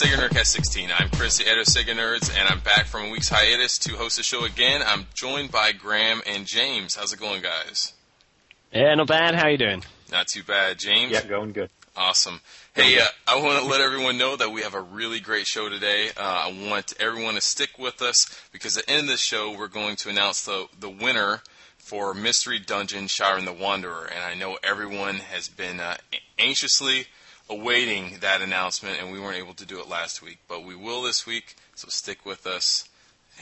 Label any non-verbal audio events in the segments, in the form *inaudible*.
Hello and welcome to the Sega Nerdcast 16. I'm Chris, the editor of Sega Nerds, and I'm back from a week's hiatus to host the show again. I'm joined by Graham and James. How's it going, guys? Yeah, not bad. How are you doing? Not too bad, James. Yeah, going good. Awesome. Hey, uh, I want to let everyone know that we have a really great show today. Uh, I want everyone to stick with us because at the end of this show, we're going to announce the the winner for Mystery Dungeon Shiren the Wanderer, and I know everyone has been uh, anxiously awaiting that announcement, and we weren't able to do it last week, but we will this week. So stick with us,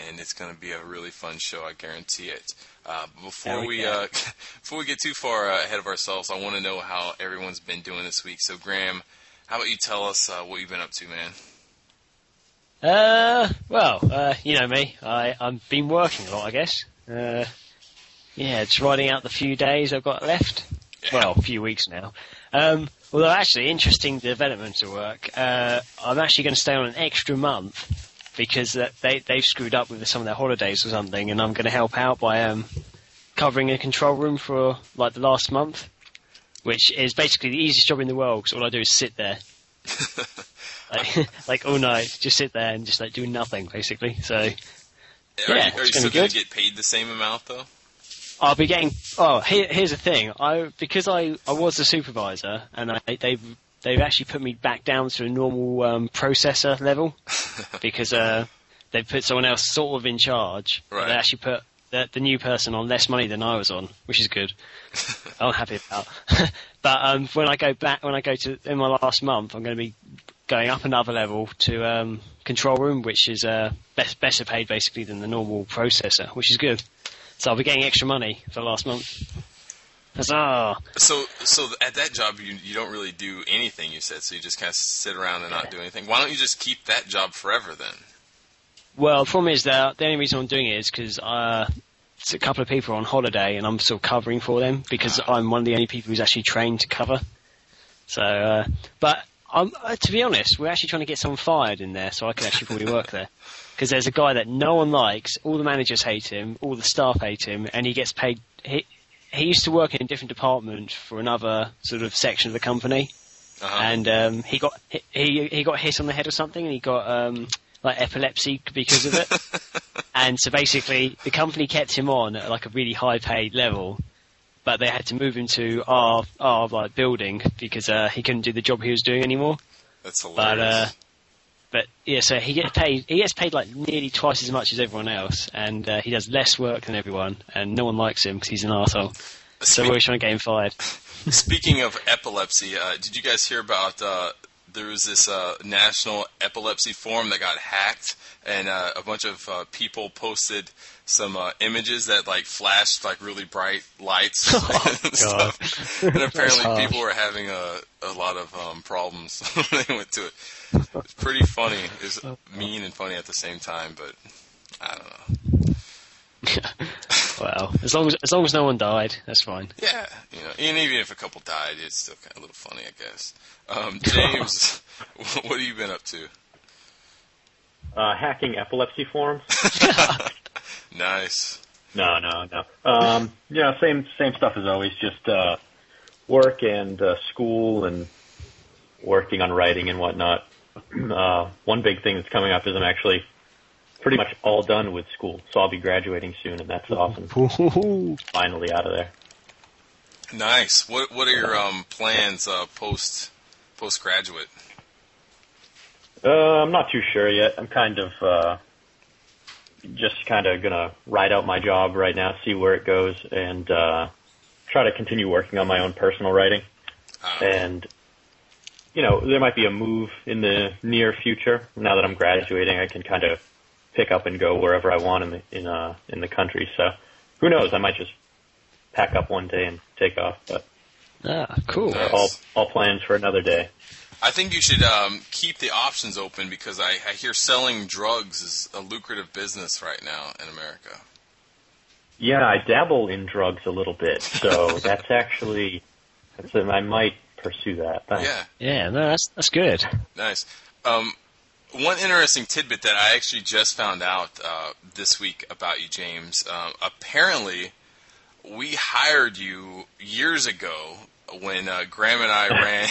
and it's going to be a really fun show. I guarantee it. Uh, before we we uh, *laughs* before we get too far uh, ahead of ourselves, I want to know how everyone's been doing this week. So, Graham, how about you tell us uh, what you've been up to, man? Uh, well, uh, you know me. I I've been working a lot, I guess. Uh, yeah, just riding out the few days I've got left. Yeah. Well, a few weeks now. Um, although actually, interesting development to work. Uh, I'm actually going to stay on an extra month because uh, they they've screwed up with some of their holidays or something, and I'm going to help out by um covering a control room for like the last month, which is basically the easiest job in the world because all I do is sit there. *laughs* like, *laughs* like all night, just sit there and just like do nothing basically. So Are Yeah, you, are you still going to get paid the same amount though? I'll be getting. Oh, here, here's the thing. I because I I was the supervisor and I they've they've actually put me back down to a normal um, processor level *laughs* because uh, they put someone else sort of in charge. Right. They actually put the, the new person on less money than I was on, which is good. *laughs* I'm happy about. *laughs* but um, when I go back, when I go to in my last month, I'm going to be going up another level to um, control room, which is uh, best, better paid basically than the normal processor, which is good. So I'll be getting extra money for the last month. Huzzah! So, so at that job, you you don't really do anything. You said so. You just kind of sit around and not do anything. Why don't you just keep that job forever then? Well, the problem is that the only reason I'm doing it is because uh, it's a couple of people are on holiday and I'm still covering for them because I'm one of the only people who's actually trained to cover. So, uh, but I'm, uh, to be honest, we're actually trying to get someone fired in there so I can actually probably work there. *laughs* Because there's a guy that no one likes, all the managers hate him, all the staff hate him, and he gets paid. He, he used to work in a different department for another sort of section of the company, Uh-huh. and um, he got he- he got hit on the head or something, and he got um, like epilepsy because of it. *laughs* and so basically, the company kept him on at like a really high paid level, but they had to move him to our our like building because uh, he couldn't do the job he was doing anymore. That's But hilarious. uh, but yeah, so he gets paid. He gets paid like nearly twice as much as everyone else, and uh, he does less work than everyone, and no one likes him because he's an asshole. So we're trying to get him fired. *laughs* Speaking of epilepsy, uh, did you guys hear about? Uh, there was this uh, national epilepsy forum that got hacked, and uh, a bunch of uh, people posted some uh, images that like flashed like really bright lights *laughs* *laughs* and stuff. And apparently, people were having a a lot of um, problems when *laughs* they went to it. It's pretty funny. It's mean and funny at the same time, but I don't know. *laughs* Well, as long as as long as no one died, that's fine. Yeah, you know, and even if a couple died, it's still kind of a little funny, I guess. Um, James, *laughs* what have you been up to? Uh, hacking epilepsy forums? *laughs* Nice. no, no, no. Um, you know, same same stuff as always. Just uh, work and uh, school and working on writing and whatnot. *clears throat* Uh, one big thing that's coming up is I'm actually pretty much all done with school, so I'll be graduating soon, and that's awesome. *laughs* Finally out of there. Nice. What What are your um, plans uh, post postgraduate? Uh, I'm not too sure yet. I'm kind of uh, just kind of gonna ride out my job right now, see where it goes, and uh, try to continue working on my own personal writing. Uh, And you know, there might be a move in the near future. Now that I'm graduating, I can kind of pick up and go wherever I want in the in uh in the country. So who knows? I might just pack up one day and take off. But Ah, cool. Nice. all all plans for another day. I think you should um, keep the options open because I, I hear selling drugs is a lucrative business right now in America. Yeah, I dabble in drugs a little bit, so *laughs* that's actually that's I might pursue that. Thanks. Yeah, Yeah, no, that's that's good. nice. Um, one interesting tidbit that I actually just found out uh, this week about you, James. Um, apparently, we hired you years ago when uh, Graham and I *laughs* ran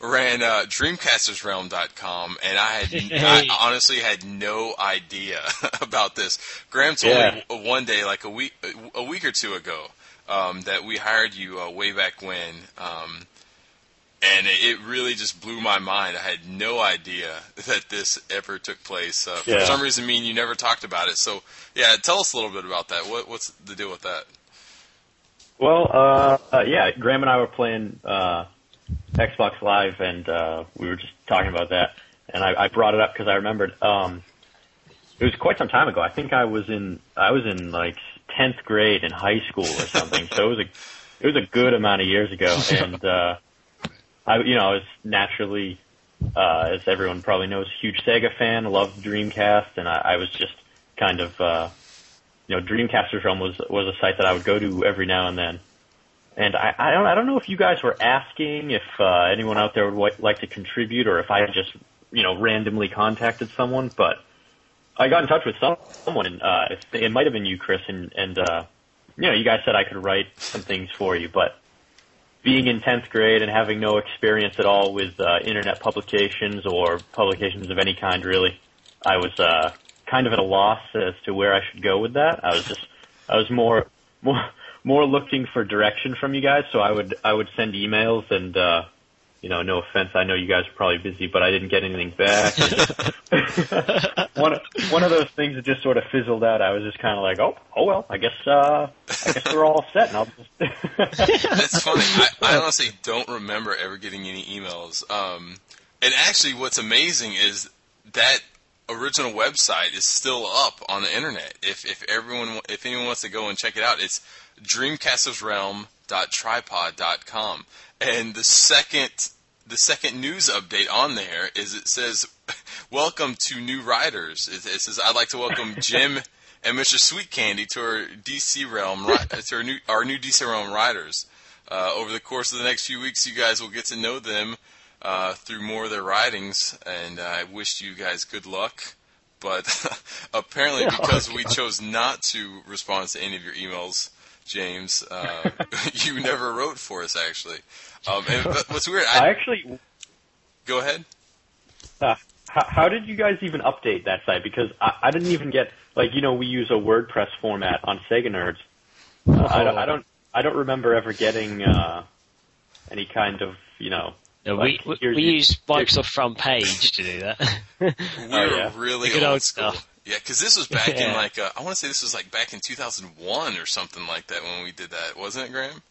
*laughs* ran uh, DreamcastersRealm.com, and I had I honestly had no idea *laughs* about this. Graham told Yeah. me one day, like a week a week or two ago, um, that we hired you uh, way back when. Um, and it really just blew my mind. I had no idea that this ever took place. Uh, for Yeah. some reason, me and you never talked about it. So, yeah, tell us a little bit about that. What, what's the deal with that? Well, uh, uh, yeah, Graham and I were playing uh, Xbox Live, and uh, we were just talking about that. And I, I brought it up because I remembered um, it was quite some time ago. I think I was in I was in like tenth grade in high school or something. so it was a it was a good amount of years ago, *laughs* and uh, I you know I was naturally, uh, as everyone probably knows, huge Sega fan. Loved Dreamcast, and I, I was just kind of. Uh, you know, Dreamcasters Realm was was a site that I would go to every now and then. And I, I don't I don't know if you guys were asking if uh, anyone out there would wa- like to contribute or if I just you know randomly contacted someone, but I got in touch with some, someone and uh, it might have been you, Chris, and and uh, you know you guys said I could write some things for you, but being in tenth grade and having no experience at all with uh, internet publications or publications of any kind, really, I was uh, kind of at a loss as to where I should go with that. I was just, I was more, more, more looking for direction from you guys. So I would, I would send emails and, uh, you know, no offense, I know you guys are probably busy, but I didn't get anything back. *laughs* one, of- one of those things that just sort of fizzled out. I was just kind of like, oh, oh well, I guess, uh, I guess we're all set, and I'll just. *laughs* It's funny. I, I honestly don't remember ever getting any emails. Um, and actually, what's amazing is that original website is still up on the internet. If if everyone, if anyone wants to go and check it out, it's dreamcastersrealm.tripod.com. And the second the second news update on there is it says, *laughs* "Welcome to new riders." It, it says, "I'd like to welcome *laughs* Jim." And Mr. Sweet Candy to our DC Realm, to our new, our new DC Realm riders. Uh, over the course of the next few weeks, you guys will get to know them uh, through more of their writings, and I wish you guys good luck. But *laughs* apparently, because we chose not to respond to any of your emails, James, uh, you never wrote for us actually. Um, and, *laughs* but what's weird? I I, actually, go ahead. Uh, how, how did you guys even update that site? Because I, I didn't even get like you know we use a WordPress format on Sega Nerds. Uh, I, don't, I don't I don't remember ever getting uh, any kind of you know. No, like, we we, we use *laughs* Microsoft Front Page to do that. *laughs* We're Oh, yeah. really good old, old school. stuff. Yeah, because this was back in like uh, I want to say this was like back in 2001 or something like that when we did that, wasn't it, Graham?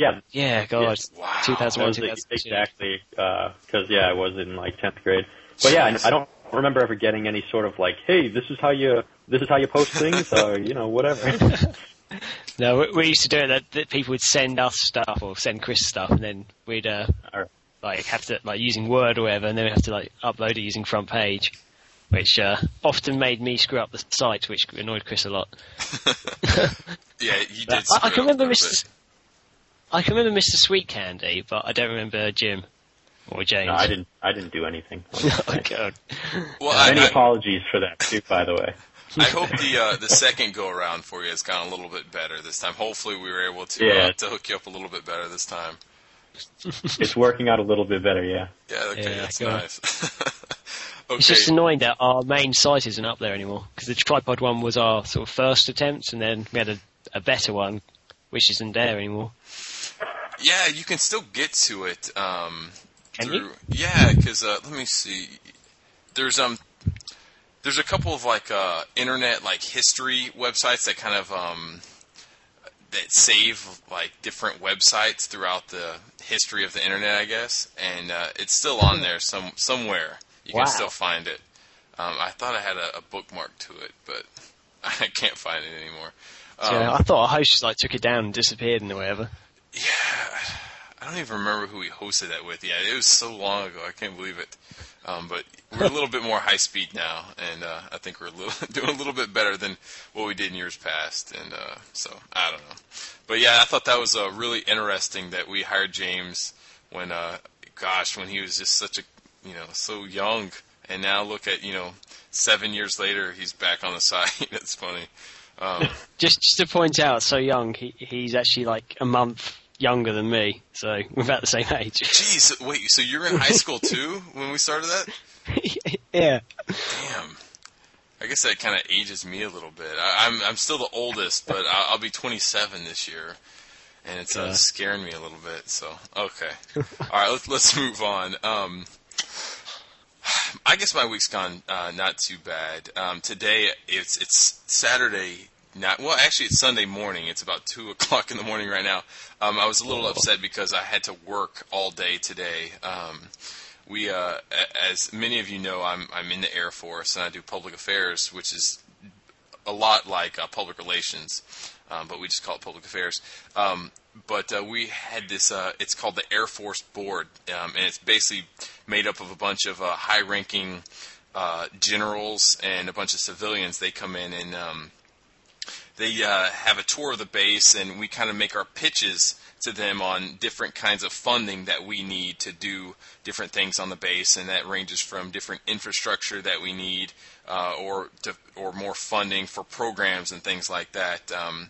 Yeah, yeah, God, Wow. 2001, that was 2002. exactly because yeah, I was in like tenth grade. But yeah, I, I don't remember ever getting any sort of like, hey, this is how you this is how you post things, or you know whatever. *laughs* No, we, we used to do it that, that people would send us stuff or send Chris stuff, and then we'd uh, Alright. like have to like using Word or whatever, and then we'd have to like upload it using Front Page, which uh, often made me screw up the site, which annoyed Chris a lot. *laughs* Yeah, you did. *laughs* I, I can up remember a Mr. I can remember Mr. Sweet Candy, but I don't remember Jim or James. no, I didn't. I didn't do anything. *laughs* oh God. Well, I, Many I, apologies for that too, by the way. I hope the uh, the second go around for you has gone a little bit better this time. Hopefully, we were able to Yeah. uh, to hook you up a little bit better this time. It's working out a little bit better, yeah. Yeah, okay, Yeah, that's nice. okay, *laughs* It's just annoying that our main site isn't up there anymore because the tripod one was our sort of first attempt, and then we had a, a better one, which isn't there anymore. Yeah, you can still get to it. Um, Can through, you? Yeah, because uh, let me see. There's um, there's a couple of like uh, internet like history websites that kind of um, that save like different websites throughout the history of the internet, I guess, and uh, it's still on there some somewhere. You Wow. can still find it. Um, I thought I had a, a bookmark to it, but *laughs* I can't find it anymore. Um, I thought our host like took it down and disappeared and whatever. Yeah, I don't even remember who we hosted that with. Yeah, it was so long ago. I can't believe it. Um, but we're a little bit more high speed now, and uh, I think we're a little, *laughs* doing a little bit better than what we did in years past. And uh, so I don't know. But yeah, I thought that was uh, really interesting that we hired James when, uh, gosh, when he was just such a, you know, so young, and now look at you know, seven years later, he's back on the *laughs* side. it's funny. Um, *laughs* Just, just to point out, so young, he, he's actually like a month younger than me, so *laughs* we're about the same age. Jeez, wait, so you're in high school too *laughs* when we started that? yeah. Damn. I guess that kind of ages me a little bit. I, I'm I'm still the oldest, but I'll, I'll be 27 this year, and it's uh, scaring me a little bit. So okay, all right, let's let's move on. Um, I guess my week's gone uh, not too bad. Um, today it's it's Saturday. Not well, actually it's Sunday morning. It's about two *laughs* o'clock in the morning right now. Um, I was a little upset because I had to work all day today. Um, we, uh, as many of you know, I'm I'm in the Air Force and I do public affairs, which is a lot like uh, public relations, um, but we just call it public affairs. Um, but uh, we had this. Uh, it's called the Air Force Board, um, and it's basically made up of a bunch of uh, high-ranking uh, generals and a bunch of civilians. They come in and um, they uh, have a tour of the base, and we kind of make our pitches to them on different kinds of funding that we need to do different things on the base, and that ranges from different infrastructure that we need, uh, or to, or more funding for programs and things like that. Um,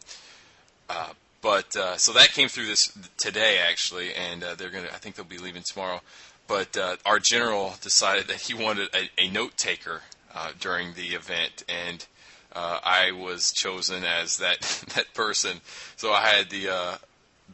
uh, but uh, so that came through this today actually, and uh, they're gonna. I think they'll be leaving tomorrow. But uh, our general decided that he wanted a, a note taker uh, during the event, and uh, I was chosen as that *laughs* that person. So I had the uh,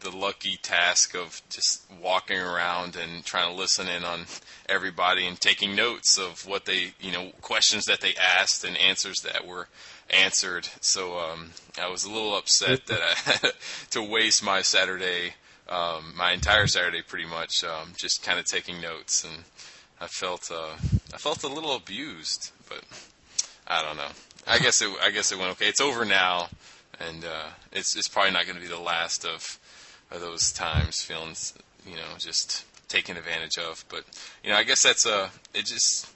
the lucky task of just walking around and trying to listen in on everybody and taking notes of what they, you know, questions that they asked and answers that were answered. So um, I was a little upset that I had *laughs* to waste my Saturday, um, my entire Saturday, pretty much, um, just kind of taking notes, and I felt uh, I felt a little abused, but I don't know. I guess it I guess it went okay. It's over now, and uh, it's it's probably not going to be the last of, of those times feeling you know just taken advantage of. But you know I guess that's uh it just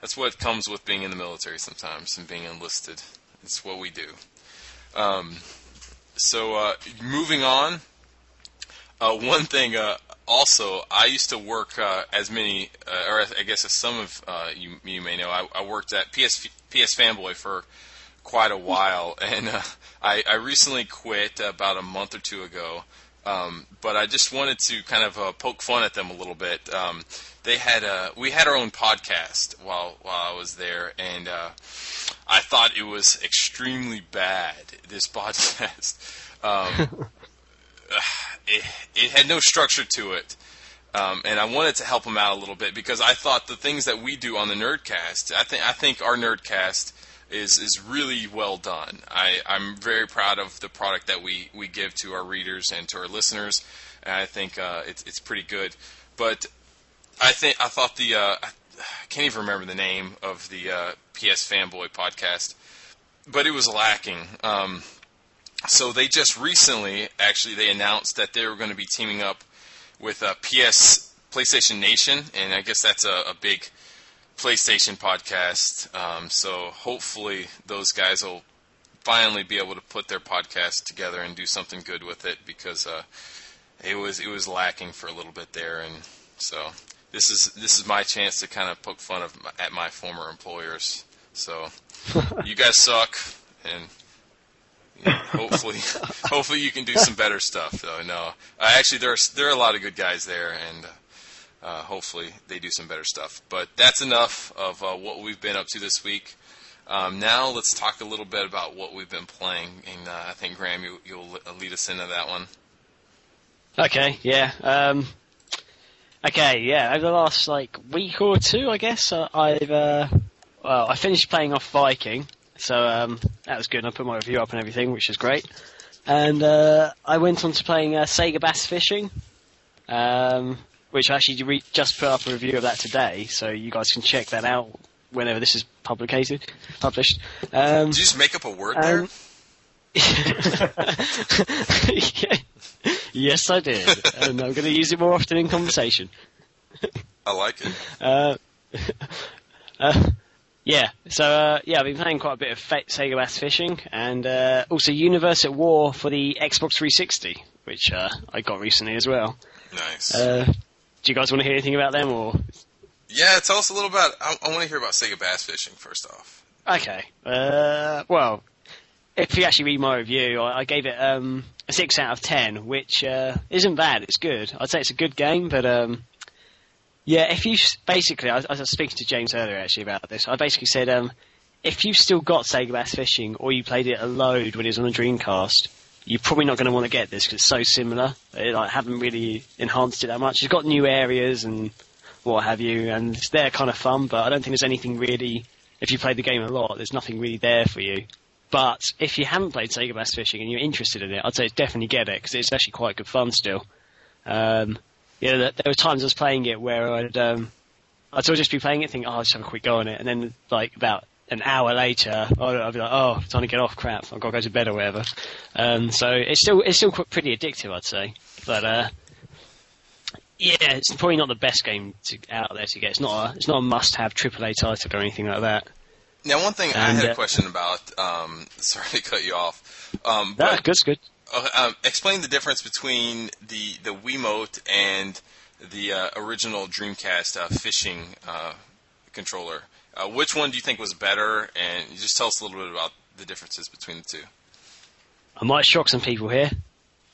that's what comes with being in the military sometimes and being enlisted. It's what we do. Um, so uh, moving on. Uh, one thing, uh, also, I used to work uh, as many, uh, or I guess as some of uh, you, you may know, I, I worked at PS, PS Fanboy for quite a while, *laughs* and uh, I, I recently quit about a month or two ago. Um, but I just wanted to kind of uh, poke fun at them a little bit. Um, they had uh, we had our own podcast while while I was there, and uh, I thought it was extremely bad. This *laughs* podcast. Um, *sighs* it, it had no structure to it. Um, and I wanted to help him out a little bit because I thought the things that we do on the Nerdcast, I think I think our Nerdcast is is really well done. I, I'm very proud of the product that we, we give to our readers and to our listeners, and I think uh, it's it's pretty good. But I think I thought the uh, I can't even remember the name of the uh, PS Fanboy podcast, but it was lacking. Um, so they just recently, actually, they announced that they were going to be teaming up with uh, PS PlayStation Nation, and I guess that's a, a big PlayStation podcast. Um, so hopefully those guys will finally be able to put their podcast together and do something good with it because uh, it was it was lacking for a little bit there, and so this is this is my chance to kind of poke fun of at my former employers. So *laughs* you guys suck, and know, hopefully, *laughs* hopefully you can do some better stuff. Though no, uh, actually there are there are a lot of good guys there, and uh, hopefully they do some better stuff. But that's enough of uh, what we've been up to this week. Um, now let's talk a little bit about what we've been playing, and uh, I think Graham, you, you'll lead us into that one. Okay, yeah. Um, okay, yeah. Over the last like week or two, I guess uh, I've uh, well, I finished playing off Viking, so um, that was good. I put my review up and everything, which is great. And uh, I went on to playing uh, Sega Bass Fishing, um, which I actually re- just put up a review of that today, so you guys can check that out whenever this is publicated, published. Um, Did you just make up a word there? um, *laughs* yes, I did, and I'm going to use it more often in conversation. I like it. *laughs* Uh, *laughs* uh, yeah, so uh, yeah, I've been playing quite a bit of Sega Bass Fishing, and uh, also Universe at War for the Xbox 360, which uh, I got recently as well. Nice. Uh, do you guys want to hear anything about them, or yeah, tell us a little about. I, I want to hear about Sega Bass Fishing first off. okay? Uh, well, if you actually read my review, I, I gave it um, a six out of ten, which uh, isn't bad. It's good. I'd say it's a good game, but um, yeah, if you basically, I, I, was speaking to James earlier actually about this. I basically said, um, if you've still got Sega Bass Fishing, or you played it a load when it was on the Dreamcast, you're probably not going to want to get this because it's so similar. It, like, haven't really enhanced it that much. It's got new areas and what have you, and they're kind of fun. But I don't think there's anything really. If you played the game a lot, there's nothing really there for you. But if you haven't played Sega Bass Fishing and you're interested in it, I'd say definitely get it because it's actually quite good fun still. Um, yeah, there, there were times I was playing it where I'd um, I'd sort of just be playing it, think, oh, I'll just have a quick go on it, and then like about an hour later, I'd be like, oh, time to get off, crap, I've got to go to bed or whatever. Um, so it's still it's still pretty addictive, I'd say. But uh, yeah, it's probably not the best game to, out there to get. It's not a, it's not a must-have AAA title or anything like that. Now, one thing and, I had a uh, question about. Um, *laughs* sorry to cut you off. Um, but, no, good's good. Um, explain the difference between the the Wiimote and the uh, original Dreamcast uh, fishing uh, controller. Uh, which one do you think was better? And just tell us a little bit about the differences between the two. I might shock some people here,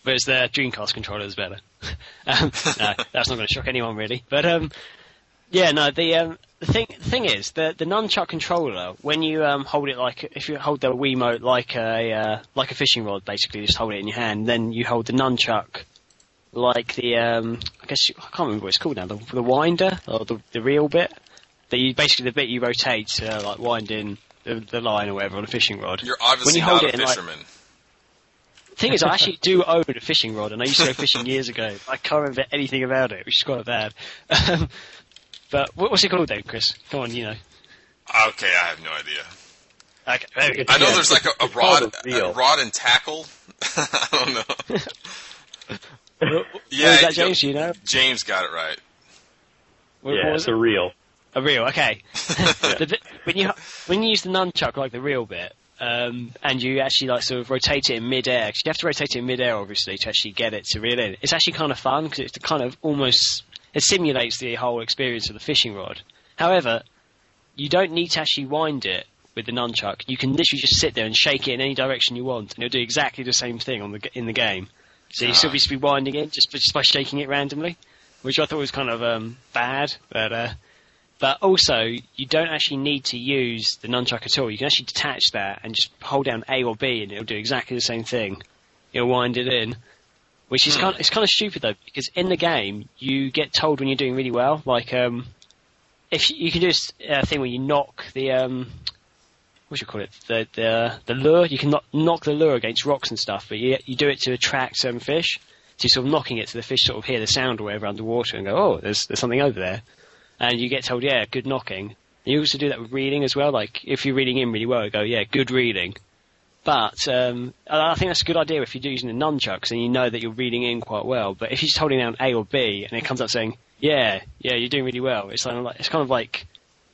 but it's the Dreamcast controller is better. *laughs* um, no, that's not going to shock anyone really. But um, yeah, no, the um, the thing the thing is the the nunchuck controller when you um, hold it like if you hold the Wiimote like a uh, like a fishing rod, basically just hold it in your hand. Then you hold the nunchuck like the um, I guess you, I can't remember what it's called now. The, the winder or the the reel bit that you basically the bit you rotate to like wind in the, the line or whatever on a fishing rod. You're obviously when you hold not it a fisherman. like, thing is, I actually do own a fishing rod, and I used to go fishing years ago. I can't remember anything about it, which is quite bad. *laughs* Um, but what's it called then, Chris? Come on, you know. Okay, I have no idea. Okay, I know there's like a, a rod, a rod and tackle. *laughs* I don't know. yeah, that, James? You know, James got it right. What, yeah, what it's it? a reel. A reel, okay. *laughs* the, when you when you use the nunchuck like the reel bit, um, and you actually like sort of rotate it in mid-air. Cause you have to rotate it in mid-air, obviously, to actually get it to reel in. It's actually kind of fun because it's kind of almost it simulates the whole experience of the fishing rod. However, you don't need to actually wind it with the nunchuck. You can literally just sit there and shake it in any direction you want, and it'll do exactly the same thing on the in the game. So you still be, be winding it just, just by shaking it randomly, which I thought was kind of um, bad, but. Uh, but also, you don't actually need to use the nunchuck at all. You can actually detach that and just hold down A or B, and it'll do exactly the same thing. You'll wind it in, which is hmm. kind of, it's kind of stupid though because in the game you get told when you're doing really well. Like um, if you, you can do this uh, thing where you knock the um, what do you call it the the the lure. You can knock, knock the lure against rocks and stuff, but you you do it to attract certain fish. So you're sort of knocking it so the fish sort of hear the sound or whatever underwater and go, oh, there's there's something over there, and you get told, yeah, good knocking. You also do that with reading as well. Like if you're reading in really well, you go, yeah, good reading. But um, I think that's a good idea if you're using the nunchucks and you know that you're reading in quite well. But if you're just holding down A or B and it comes up saying, "Yeah, yeah, you're doing really well," it's kind of like it's kind of like,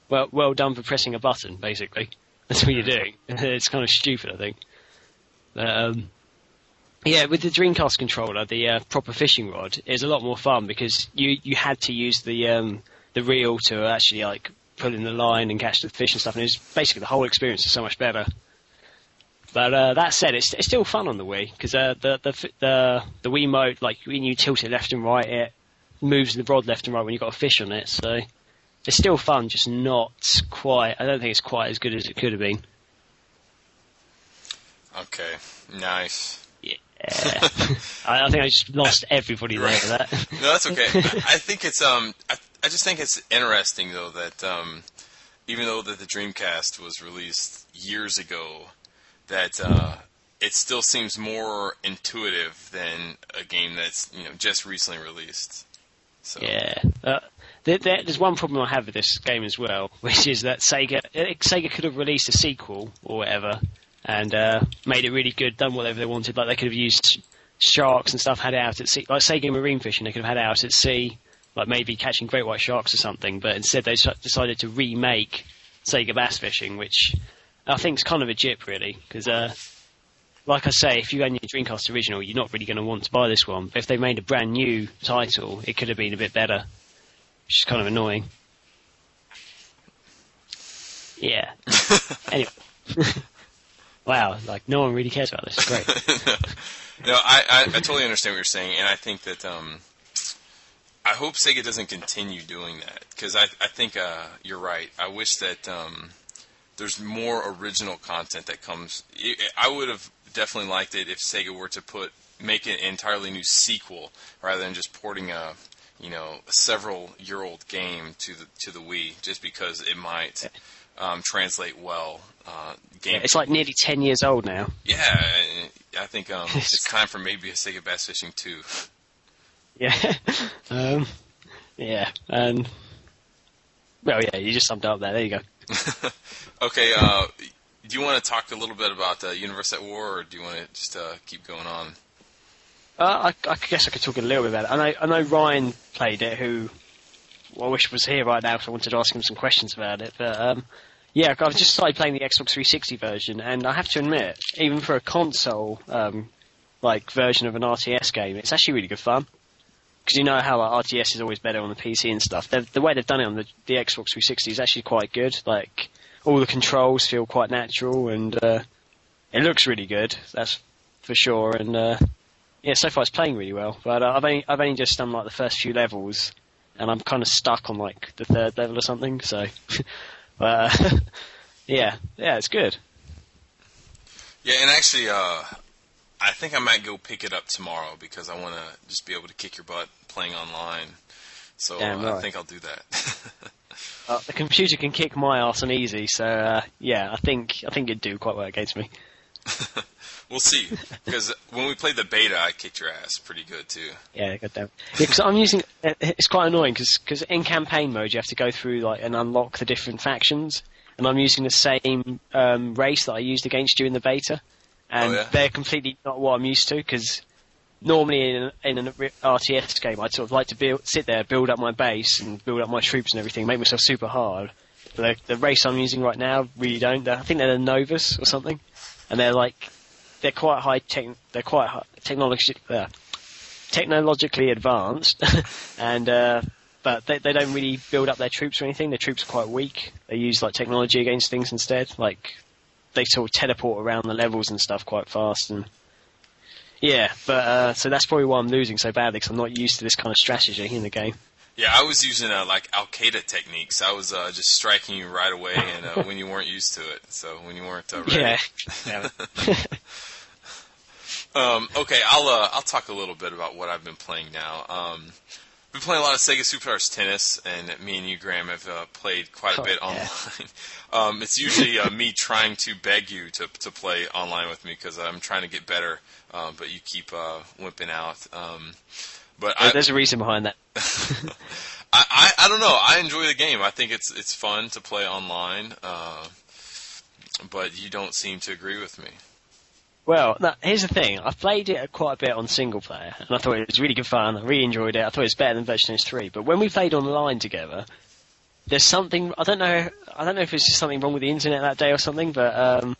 well, well done for pressing a button. Basically, *laughs* that's what you're doing. *laughs* it's kind of stupid, I think. Um, yeah, with the Dreamcast controller, the uh, proper fishing rod is a lot more fun because you you had to use the um, the reel to actually like pull in the line and catch the fish and stuff, and it's basically the whole experience is so much better. But uh, that said, it's, it's still fun on the Wii because uh, the the the the Wiimote, like when you tilt it left and right, it moves the rod left and right when you've got a fish on it. So it's still fun, just not quite. I don't think it's quite as good as it could have been. Okay, nice. Yeah, *laughs* I, I, think I just lost everybody there for that. *laughs* no, that's okay. I think it's um, I, I just think it's interesting though that um, even though that the Dreamcast was released years ago that uh, it still seems more intuitive than a game that's you know just recently released. So. Yeah. Uh, there, there, there's one problem I have with this game as well, *laughs* which is that Sega Sega could have released a sequel or whatever and uh, made it really good, done whatever they wanted. Like they could have used sharks and stuff, had it out at sea, like Sega Marine Fishing. They could have had it out at sea, like maybe catching great white sharks or something. But instead, they decided to remake Sega Bass Fishing, which I think it's kind of a jip, really, because, uh, like I say, if you own your Dreamcast original, you're not really going to want to buy this one. But if they made a brand new title, it could have been a bit better, which is kind of annoying. Yeah. *laughs* anyway. *laughs* wow, like no one really cares about this. Great. *laughs* no, I, I, I totally understand what you're saying, and I think that um, I hope Sega doesn't continue doing that because I I think uh, you're right. I wish that um, there's more original content that comes. I would have definitely liked it if Sega were to put make an entirely new sequel rather than just porting a you know a several year old game to the to the Wii just because it might um, translate well. Uh, game. Yeah, it's like nearly ten years old now. Yeah, I think um, *laughs* it's time for maybe a Sega Bass Fishing two. Yeah, *laughs* um, yeah, and well, yeah, you just summed up there. There you go. *laughs* okay, uh, do you want to talk a little bit about uh, Universe at War, or do you want to just uh, keep going on? Uh, I, I, guess I could talk a little bit about it. I know, I know Ryan played it, who well, I wish was here right now because I wanted to ask him some questions about it. But um, yeah, I've just started playing the Xbox 360 version, and I have to admit, even for a console um, like version of an RTS game, it's actually really good fun. Because you know how like, RTS is always better on the PC and stuff. The way they've done it on the, the Xbox 360 is actually quite good. Like all the controls feel quite natural, and uh, it looks really good. That's for sure. And uh, yeah, so far it's playing really well. But uh, I've only I've only just done like the first few levels, and I'm kind of stuck on like the third level or something. So, *laughs* uh, *laughs* yeah, yeah, it's good. Yeah, and actually, uh, I think I might go pick it up tomorrow because I want to just be able to kick your butt playing online. So Damn right. I think I'll do that. *laughs* uh, the computer can kick my ass on easy, so uh, yeah, I think I think it'd do quite well against me. *laughs* we'll see. Because when we played the beta, I kicked your ass pretty good too. Yeah, goddamn. Yeah, because I'm using. It's quite annoying because in campaign mode you have to go through like and unlock the different factions, and I'm using the same um, race that I used against you in the beta, and oh, yeah? they're completely not what I'm used to because. Normally in an, in an RTS game, I'd sort of like to build, sit there, build up my base, and build up my troops and everything, make myself super hard. But the, the race I'm using right now really don't. I think they're the Novus or something, and they're like they're quite high tech. They're quite high, uh, technologically advanced, *laughs* and uh, but they they don't really build up their troops or anything. Their troops are quite weak. They use like technology against things instead. Like they sort of teleport around the levels and stuff quite fast and. Yeah, but uh, so that's probably why I'm losing so badly because I'm not used to this kind of strategy in the game. Yeah, I was using uh, like Al Qaeda techniques. I was uh, just striking you right away, and uh, when you weren't used to it, so when you weren't uh, ready. Yeah. *laughs* um, okay, I'll uh, I'll talk a little bit about what I've been playing now. Um, I've been playing a lot of Sega Superstars Tennis, and me and you, Graham, have uh, played quite a Oh, bit yeah. online. *laughs* um, it's usually uh, me trying to beg you to to play online with me because I'm trying to get better, uh, but you keep uh, wimping out. Um, but I, There's a reason behind that. *laughs* *laughs* I, I I don't know. I enjoy the game. I think it's it's fun to play online. Uh, but you don't seem to agree with me. Well, no, here's the thing. I've played it quite a bit on single player, and I thought it was really good fun. I really enjoyed it. I thought it was better than Tennis 3. But when we played online together, there's something. I don't know. I don't know if it's just something wrong with the internet that day or something. But um,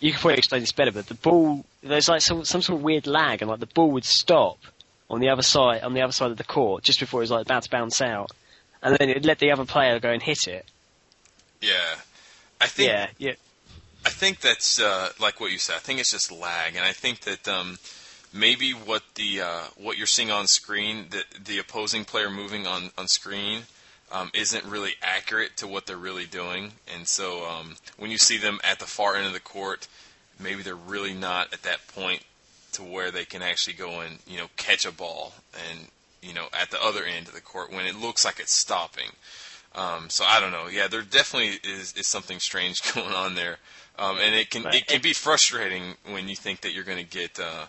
you could probably explain this better. But the ball, there's like some some sort of weird lag, and like the ball would stop on the other side on the other side of the court just before it was like about to bounce out, and then it'd let the other player go and hit it. Yeah, I think Yeah, yeah. I think that's uh, like what you said. I think it's just lag, and I think that um, maybe what the uh, what you're seeing on screen, the the opposing player moving on on screen, um, isn't really accurate to what they're really doing. And so um, when you see them at the far end of the court, maybe they're really not at that point to where they can actually go and you know catch a ball and you know at the other end of the court when it looks like it's stopping. Um, so I don't know. Yeah, there definitely is, is something strange *laughs* going on there, um, and it can it can be frustrating when you think that you're going to get uh,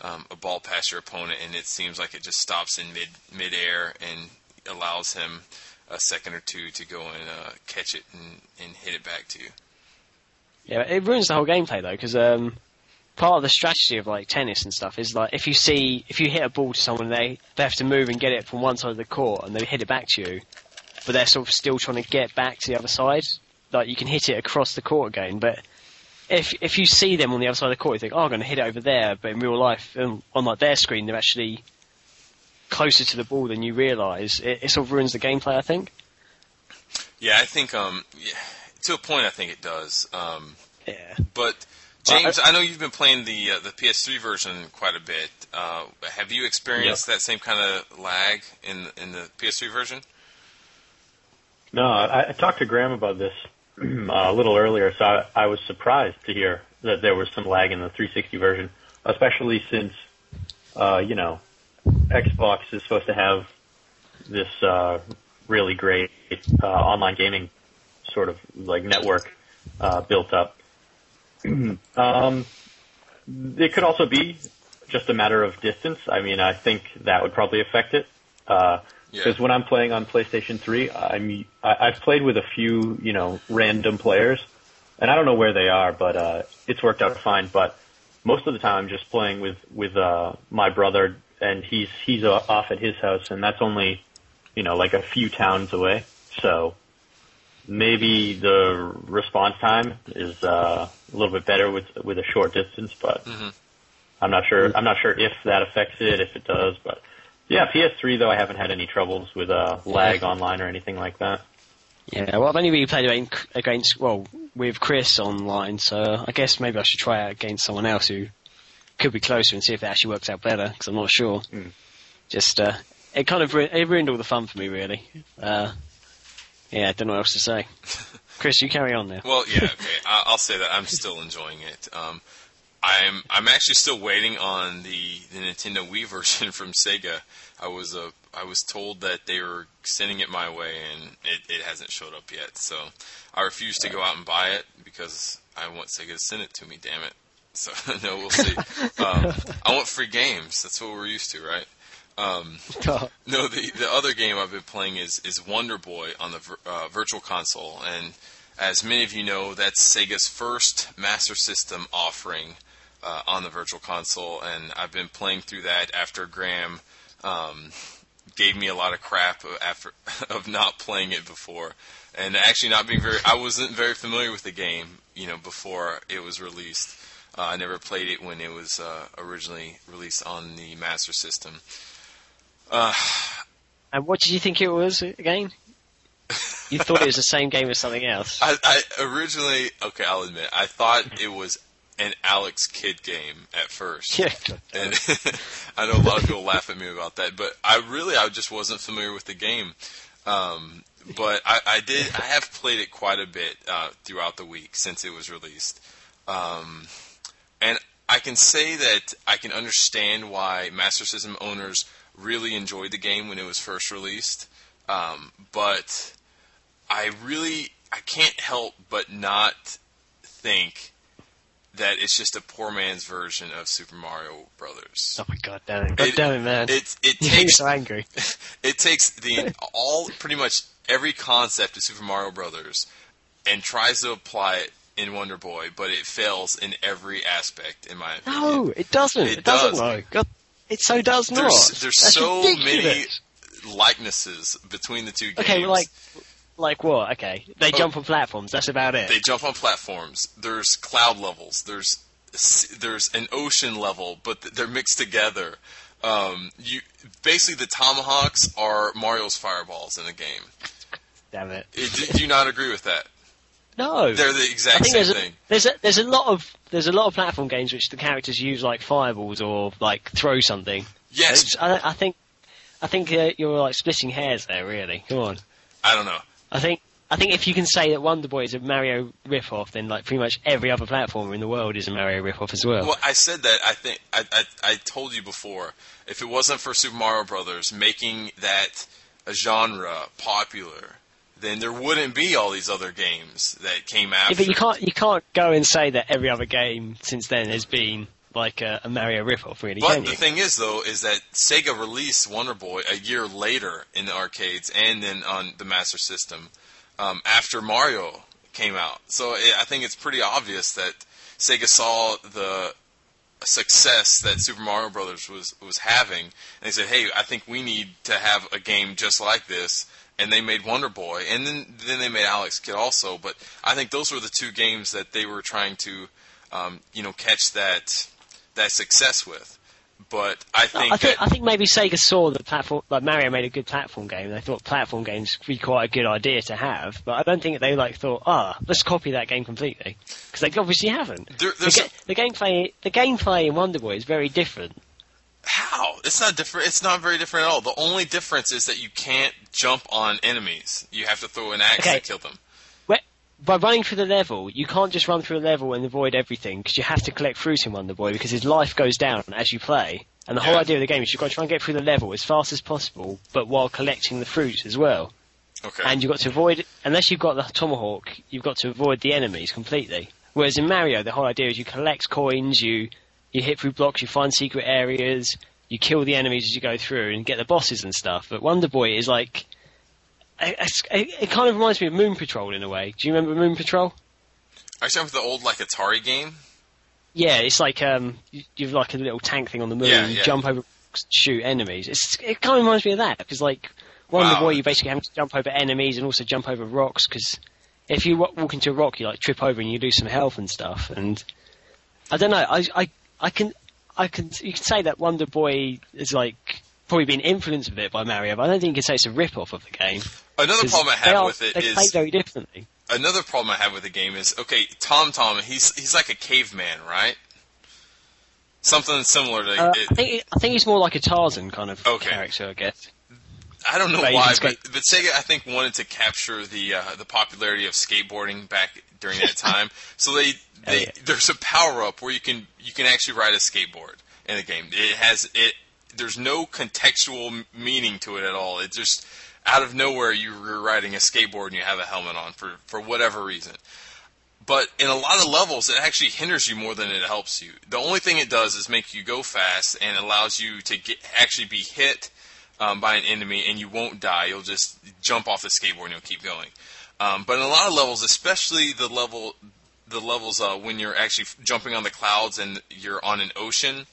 um, a ball past your opponent, and it seems like it just stops in mid midair and allows him a second or two to go and uh, catch it and, and hit it back to you. Yeah, it ruins the whole gameplay though, because um, part of the strategy of like tennis and stuff is like if you see if you hit a ball to someone, they they have to move and get it from one side of the court, and they hit it back to you, but they're sort of still trying to get back to the other side. Like you can hit it across the court again, but if if you see them on the other side of the court, you think, oh, I'm going to hit it over there, but in real life, um, on like their screen, they're actually closer to the ball than you realise. It, it sort of ruins the gameplay, I think. Yeah, I think um, yeah, to a point, I think it does. Um, Yeah. but James, I know you've been playing the uh, the PS3 version quite a bit. Uh, have you experienced that same kind of lag in in the PS3 version? No, I, I talked to Graham about this *clears throat* a little earlier, so I, I was surprised to hear that there was some lag in the 360 version, especially since, uh, you know, Xbox is supposed to have this uh, really great uh, online gaming sort of like network uh, built up. *clears throat* um, it could also be just a matter of distance. I mean, I think that would probably affect it. Uh, because Yeah. when I'm playing on PlayStation 3, I'm I, I've played with a few you know random players, and I don't know where they are, but uh, it's worked out fine. But most of the time, I'm just playing with with uh, my brother, and he's he's o- off at his house, and that's only you know like a few towns away. So maybe the response time is uh, a little bit better with with a short distance, but Mhm. I'm not sure. I'm not sure if that affects it, if it does, but. Yeah, PS3 though I haven't had any troubles with uh, lag online or anything like that. Yeah, well, I've only really played against, against, well, with Chris online, so I guess maybe I should try it against someone else who could be closer and see if it actually works out better, because I'm not sure. Mm. Just, uh, it kind of, ru- it ruined all the fun for me, really. Uh, yeah, I don't know what else to say. *laughs* Chris, you carry on there. Well, yeah, okay. I- I'll say that I'm still enjoying it. Um, I'm I'm actually still waiting on the, the Nintendo Wii version *laughs* from Sega. I was uh, I was told that they were sending it my way, and it, it hasn't showed up yet. So I refuse to go out and buy it because I want Sega to send it to me. Damn it! So *laughs* no, we'll see. *laughs* Um, I want free games. That's what we're used to, right? Um, no, the the other game I've been playing is is Wonder Boy on the uh, Virtual Console, and as many of you know, that's Sega's first Master System offering uh, on the Virtual Console, and I've been playing through that after Graham um, gave me a lot of crap after *laughs* of not playing it before, and actually not being very. I wasn't very familiar with the game, you know, before it was released. Uh, I never played it when it was uh, originally released on the Master System. Uh, *sighs* And what did you think it was again? You thought it was the same game as something else. *laughs* I, I originally, okay, I'll admit, I thought it was an Alex Kidd game at first. Yeah. And *laughs* I know a lot of people laugh at me about that, but I really, I just wasn't familiar with the game. Um, but I, I did, I have played it quite a bit uh, throughout the week since it was released. Um, and I can say that I can understand why Master System owners really enjoyed the game when it was first released. Um, but I really I can't help but not think that it's just a poor man's version of Super Mario Brothers. Oh my god damn it. God It- damn it, man. It it *laughs* takes so angry. *laughs* it takes the *laughs* all pretty much every concept of Super Mario Brothers and tries to apply it in Wonder Boy, but it fails in every aspect, in my opinion. No, it doesn't. It It, doesn't does. though. God, it so does not. There's That's so ridiculous. many likenesses between the two games. Okay, like, like what? Okay, they Oh. jump on platforms. That's about it. They jump on platforms. There's cloud levels. There's there's an ocean level, but they're mixed together. Um, you basically the tomahawks are Mario's fireballs in the game. Damn it. Do, do you not agree with that? No. They're the exact same there's thing. a, there's a there's a lot of there's a lot of platform games which the characters use like fireballs or like throw something. Yes, I, I think I think uh, you're like splitting hairs there. Really, come on. I don't know. I think I think if you can say that Wonder Boy is a Mario ripoff, then like pretty much every other platformer in the world is a Mario ripoff as well. Well, I said that. I think I, I I told you before. If it wasn't for Super Mario Brothers making that a genre popular, then there wouldn't be all these other games that came after. Yeah, but you can't you can't go and say that every other game since then has been like a, a Mario ripoff, really, But the you? thing is, though, is that Sega released Wonder Boy a year later in the arcades and then on the Master System um, after Mario came out. So it, I think it's pretty obvious that Sega saw the success that Super Mario Brothers was was having, and they said, "Hey, I think we need to have a game just like this." And they made Wonder Boy, and then then they made Alex Kidd also. But I think those were the two games that they were trying to, um, you know, catch that that success with. but I think I think that, I think maybe Sega saw the platform like Mario made a good platform game. They thought platform games would be quite a good idea to have, but I don't think they like thought, ah, let's copy that game completely because they obviously haven't. There- the, ga- the gameplay the gameplay in Wonder Boy is very different. how it's not different. It's not very different at all. The only difference is that you can't jump on enemies. You have to throw an axe Okay. to kill them. By running through the level, you can't just run through a level and avoid everything because you have to collect fruit in Wonder Boy because his life goes down as you play. And the whole idea of the game is you've got to try and get through the level as fast as possible, but while collecting the fruit as well. Okay. and you've got to avoid unless you've got the tomahawk you've got to avoid the enemies completely whereas in mario the whole idea is you collect coins you you hit through blocks you find secret areas you kill the enemies as you go through and get the bosses and stuff but wonder boy is like it, kind of reminds me of moon patrol in a way do you remember moon patrol Actually, I'm the old like Atari game. yeah it's like um you, you've like a little tank thing on the moon Yeah, you yeah. jump over rocks, shoot enemies it's it kind of reminds me of that because like Wonder Wow. Boy, you basically have to jump over enemies and also jump over rocks because if you walk into a rock, you like trip over and you lose some health and stuff. And I don't know, I, I, I can, I can, you can say that Wonder Boy is like probably been influenced a bit by Mario, but I don't think you can say it's a rip off of the game. Another problem I have are- with it they play very differently. another problem I have with the game is okay. Tom Tom, he's he's like a caveman, right? Something similar to. Uh, it- I think I think he's more like a Tarzan kind of Okay. character, I guess. I don't know But why, but, but Sega I think wanted to capture the uh, the popularity of skateboarding back during that *laughs* time. so they, they yeah. there's a power up where you can you can actually ride a skateboard in the game. It has it. There's no contextual meaning to it at all. It just out of nowhere you're riding a skateboard and you have a helmet on for for whatever reason. But in a lot of levels, it actually hinders you more than it helps you. The only thing it does is make you go fast and allows you to get actually be hit um, by an enemy and you won't die. You'll just jump off the skateboard and you'll keep going. Um, but in a lot of levels, especially the level, the levels uh, when you're actually jumping on the clouds and you're on an ocean,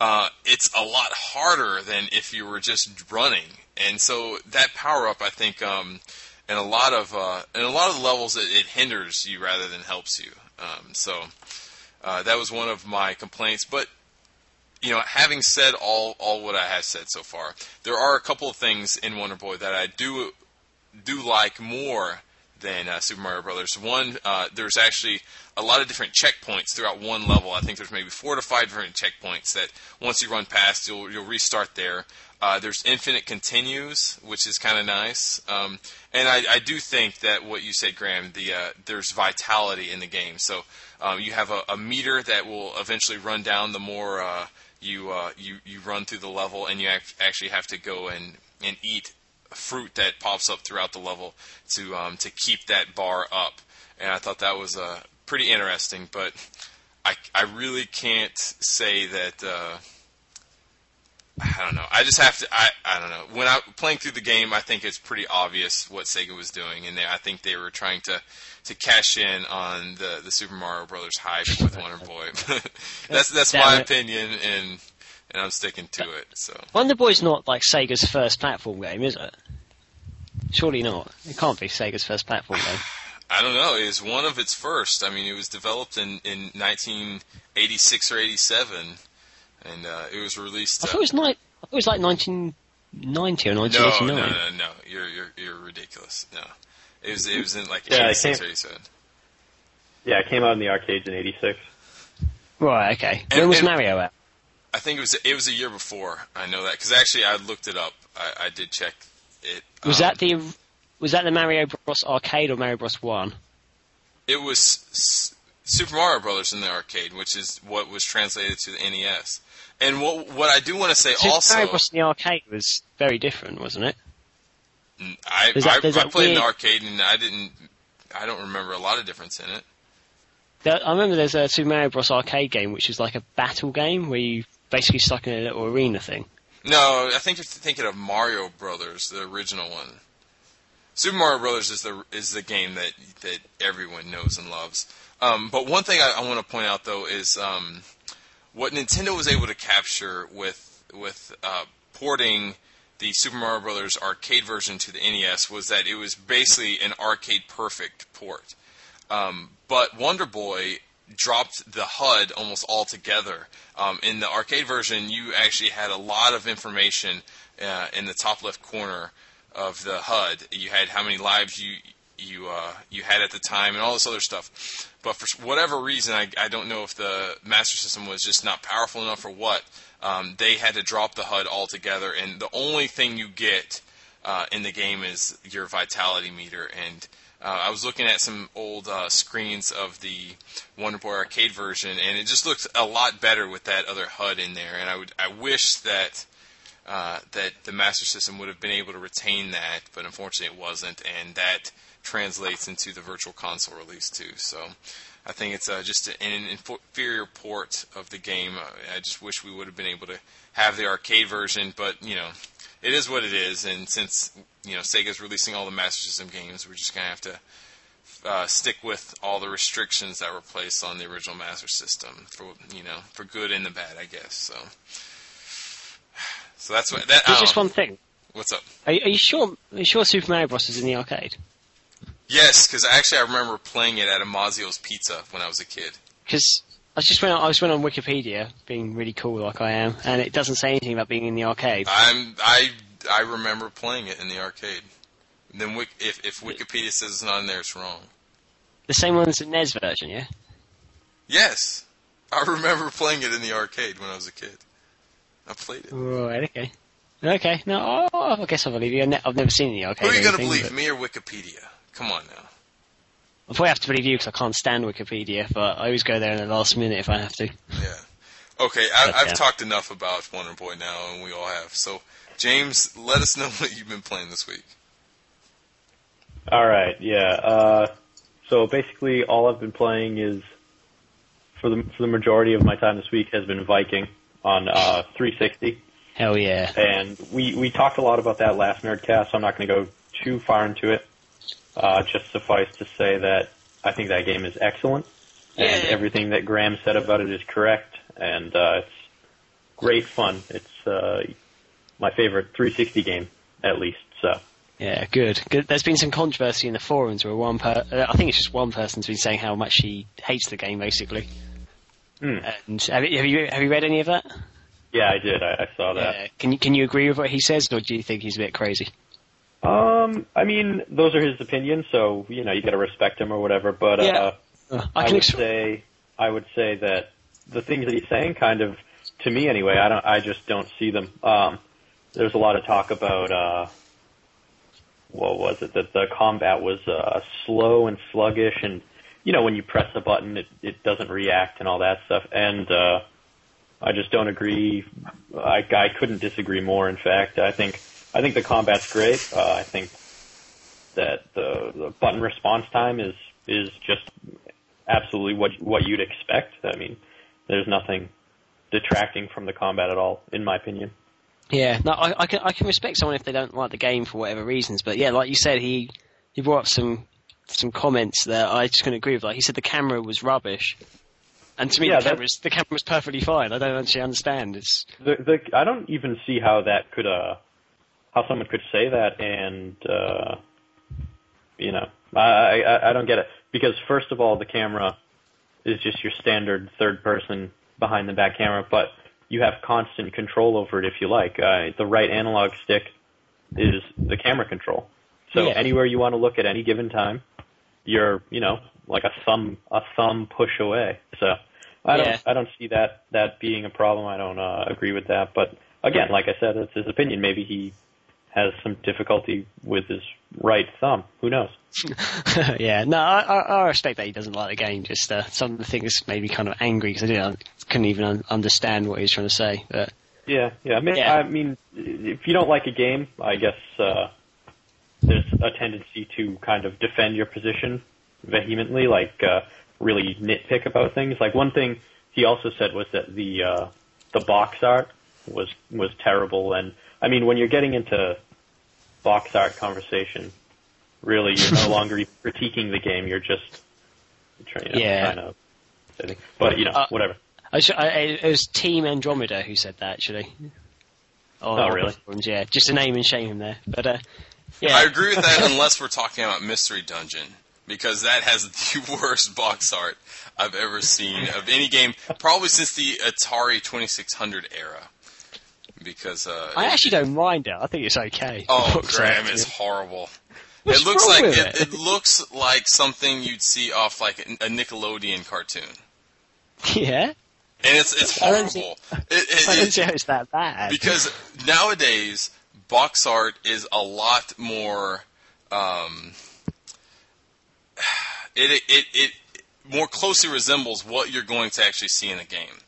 uh, it's a lot harder than if you were just running. And so that power up, I think, um, in a lot of uh, in a lot of levels, it, it hinders you rather than helps you. Um, so uh, that was one of my complaints. But you know, having said all all what I have said so far, there are a couple of things in Wonder Boy that I do do like more than uh, Super Mario Brothers. One, uh, there's actually a lot of different checkpoints throughout one level. I think there's maybe four to five different checkpoints that once you run past, you'll you'll restart there. Uh, there's infinite continues, which is kind of nice. Um, and I, I do think that what you said, Graham, the uh, there's vitality in the game. So um, you have a, a meter that will eventually run down the more uh, you uh, you you run through the level, and you act- actually have to go and and eat fruit that pops up throughout the level to um, to keep that bar up. And I thought that was uh, pretty interesting, but I I really can't say that. I don't know. I just have to. I I don't know. When I playing through the game, I think it's pretty obvious what Sega was doing, and they, I think they were trying to to cash in on the the Super Mario Brothers hype with Wonder Boy. *laughs* *laughs* that's that's my opinion, and and I'm sticking to it. So Wonder Boy's not like Sega's first platform game, is it? Surely not. It can't be Sega's first platform game. *sighs* I don't know. It was one of its first. I mean, it was developed in in 1986 or 87, and uh, it was released. I Uh, thought it was ni- I thought it was like 1990 or 1989. no, no, no, no. You're you're you're ridiculous. No, it was it was in like Yeah, it 86 came- or 87. Yeah, it came out in the arcades in '86. Right, okay. And- when was and- Mario out? I think it was it was a year before. I know that because actually I looked it up. I, I did check it. Was Um, that the was that the Mario Bros arcade or Mario Bros One? It was S- Super Mario Brothers in the arcade, which is what was translated to the NES. And what what I do want to say Super also, Mario Bros in the arcade was very different, wasn't it? I that- I, I played in the arcade and I didn't. I don't remember a lot of difference in it. There, I remember there's a Super Mario Bros arcade game which is like a battle game where you basically stuck in a little arena thing. No, I think you're thinking of Mario Brothers, the original one. Super Mario Brothers is the is the game that that everyone knows and loves. Um, but one thing I, I want to point out though is um, what Nintendo was able to capture with with uh, porting the Super Mario Brothers arcade version to the NES was that it was basically an arcade perfect port. Um, but Wonder Boy dropped the HUD almost altogether. Um, in the arcade version, you actually had a lot of information uh, in the top left corner of the HUD. You had how many lives you you uh, you had at the time and all this other stuff. But for whatever reason, I, I don't know if the Master System was just not powerful enough or what. Um, they had to drop the HUD altogether, and the only thing you get uh, in the game is your vitality meter. And uh, I was looking at some old uh, screens of the Wonder Boy arcade version, and it just looked a lot better with that other HUD in there. And I would I wish that uh, that the Master System would have been able to retain that, but unfortunately it wasn't, and that translates into the Virtual Console release too. So I think it's uh, just an inferior port of the game. I just wish we would have been able to have the arcade version, but you know, it is what it is. And since you know Sega's releasing all the Master System games, we're just gonna have to uh, stick with all the restrictions that were placed on the original Master System for you know for good and the bad, I guess. So, so that's what that. There's just one thing. What's up? Are, are you sure? Are you sure Super Mario Bros is in the arcade? Yes, because actually I remember playing it at Amazio's Pizza when I was a kid. Because I just went on, I just went on Wikipedia, being really cool like I am, and it doesn't say anything about being in the arcade. I'm I I remember playing it in the arcade. Then if if Wikipedia says it's not in there, it's wrong. The same one as the NES version, yeah. Yes, I remember playing it in the arcade when I was a kid. I played it. Right. Okay. Okay. No, oh, I guess I believe you. I've never seen the arcade. Who are you going to believe, but... me or Wikipedia? Come on now. I'll probably have to believe you because I can't stand Wikipedia, but I always go there in the last minute if I have to. Yeah. Okay, I, have yeah. talked enough about Wonder Boy now, and we all have. So, James, let us know *laughs* what you've been playing this week. All right, yeah. Uh, so basically, all I've been playing is for the for the majority of my time this week has been Viking on uh, 360. Hell yeah! And we we talked a lot about that last Nerdcast. So I'm not going to go too far into it. Uh, just suffice to say that I think that game is excellent, yeah. and everything that Graham said about it is correct, and uh, it's great fun. It's uh, my favorite 360 game, at least. So. Yeah, good. Good. There's been some controversy in the forums where one per- uh, I think it's just one person's been saying how much he hates the game, basically. Mm. And have you, have you have you read any of that? Yeah, I did. I, I saw that. Yeah. Can you can you agree with what he says, or do you think he's a bit crazy? Um, I mean, those are his opinions, so you know you got to respect him or whatever. But yeah. uh, uh, I, I would say I would say that the things that he's saying, kind of to me anyway, I don't, I just don't see them. Um, there's a lot of talk about uh, what was it that the combat was uh, slow and sluggish, and you know when you press a button, it it doesn't react and all that stuff. And uh, I just don't agree. I I couldn't disagree more. In fact, I think I think the combat's great. Uh, I think that the, the button response time is is just absolutely what what you'd expect. I mean, there's nothing detracting from the combat at all, in my opinion. Yeah, no, I, I can I can respect someone if they don't like the game for whatever reasons, but yeah, like you said, he he brought up some some comments that I just couldn't agree with. Like he said, the camera was rubbish, and to me, yeah, the camera's the camera's perfectly fine. I don't actually understand. It's the, the I don't even see how that could uh how someone could say that and uh, you know I, I I don't get it because first of all the camera is just your standard third person behind the back camera, but you have constant control over it if you like. Uh, the right analog stick is the camera control. So yeah. anywhere you want to look at any given time, you're you know like a thumb a thumb push away. So I don't I don't see that that being a problem. I don't uh, agree with that. But again, like I said, it's his opinion. Maybe he has some difficulty with his right thumb. Who knows? *laughs* yeah, no, I, I, respect that he doesn't like the game. Just uh, some of the things made me kind of angry because I didn't, couldn't even un- understand what he was trying to say. But yeah, yeah. I mean, yeah. I mean, if you don't like a game, I guess uh, there's a tendency to kind of defend your position vehemently, like uh, really nitpick about things. Like one thing he also said was that the uh, the box art was was terrible and I mean, when you're getting into box art conversation, really, you're no *laughs* longer critiquing the game. You're just trying, you know, yeah. trying to. But you know, uh, whatever. I, I, it was Team Andromeda who said that actually. Oh, oh really? Yeah, just a name and shame him there. But uh, yeah, I agree with that unless we're talking about Mystery Dungeon because that has the *laughs* worst box art I've ever seen of any game, probably since the Atari 2600 era. Because uh, I actually don't mind it. I think it's okay. Oh, *laughs* Graham is horrible. What's it looks like it, it? looks like something you'd see off like a Nickelodeon cartoon, *laughs* Yeah, and it's it's I don't horrible. see- It- *laughs* I don't see how it's that bad. because nowadays box art is a lot more um, *sighs* it, it it more closely resembles what you're going to actually see in a game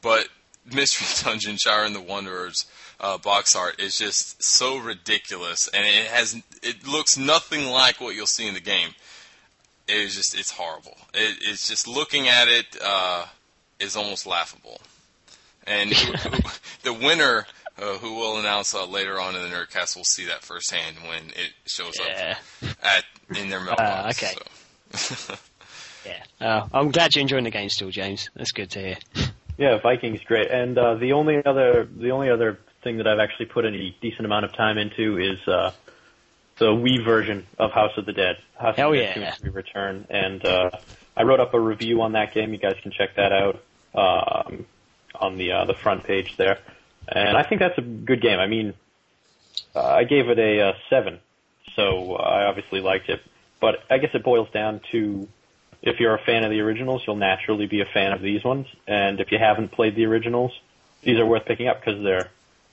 but mystery *laughs* dungeon Shiren the wanderers uh, box art is just so ridiculous and it has it looks nothing like what you'll see in the game it is just it's horrible it, it's just looking at it uh, is almost laughable and who, *laughs* who, the winner, uh, who we'll announce uh, later on in the Nerdcast, will see that firsthand when it shows yeah, up at in their mailbox. *laughs* okay. so. yeah. Oh, I'm glad you're enjoying the game still, James. That's good to hear. Yeah, Vikings great. And uh, the only other the only other thing that I've actually put any decent amount of time into is uh, the Wii version of House of the Dead. House Hell of the Dead yeah. Return. And uh, I wrote up a review on that game. You guys can check that out um, on the uh, the front page there. And I think that's a good game. I mean, uh, I gave it a uh, seven, so I obviously liked it. But I guess it boils down to if you're a fan of the originals, you'll naturally be a fan of these ones. And if you haven't played the originals, these are worth picking up because they're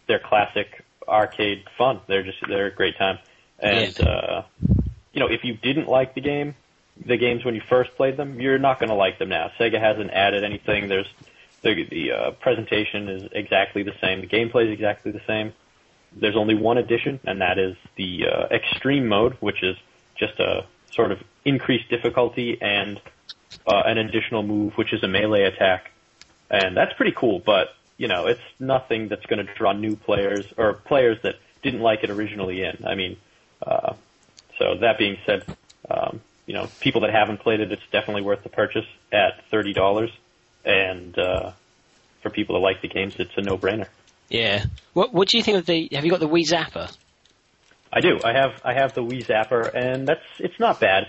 they're classic arcade fun. They're just they're a great time. And uh, you know, if you didn't like the game, the games when you first played them, you're not going to like them now. Sega hasn't added anything. There's the the uh, presentation is exactly the same. The gameplay is exactly the same. There's only one addition, and that is the uh, extreme mode, which is just a sort of increased difficulty and uh, an additional move, which is a melee attack, and that's pretty cool. But you know, it's nothing that's going to draw new players or players that didn't like it originally in. I mean, uh, so that being said, um, you know, people that haven't played it, it's definitely worth the purchase at thirty dollars, and uh, for people that like the games, it's a no-brainer. Yeah. What What do you think of the? Have you got the Wii Zapper? I do. I have I have the Wii Zapper, and that's it's not bad.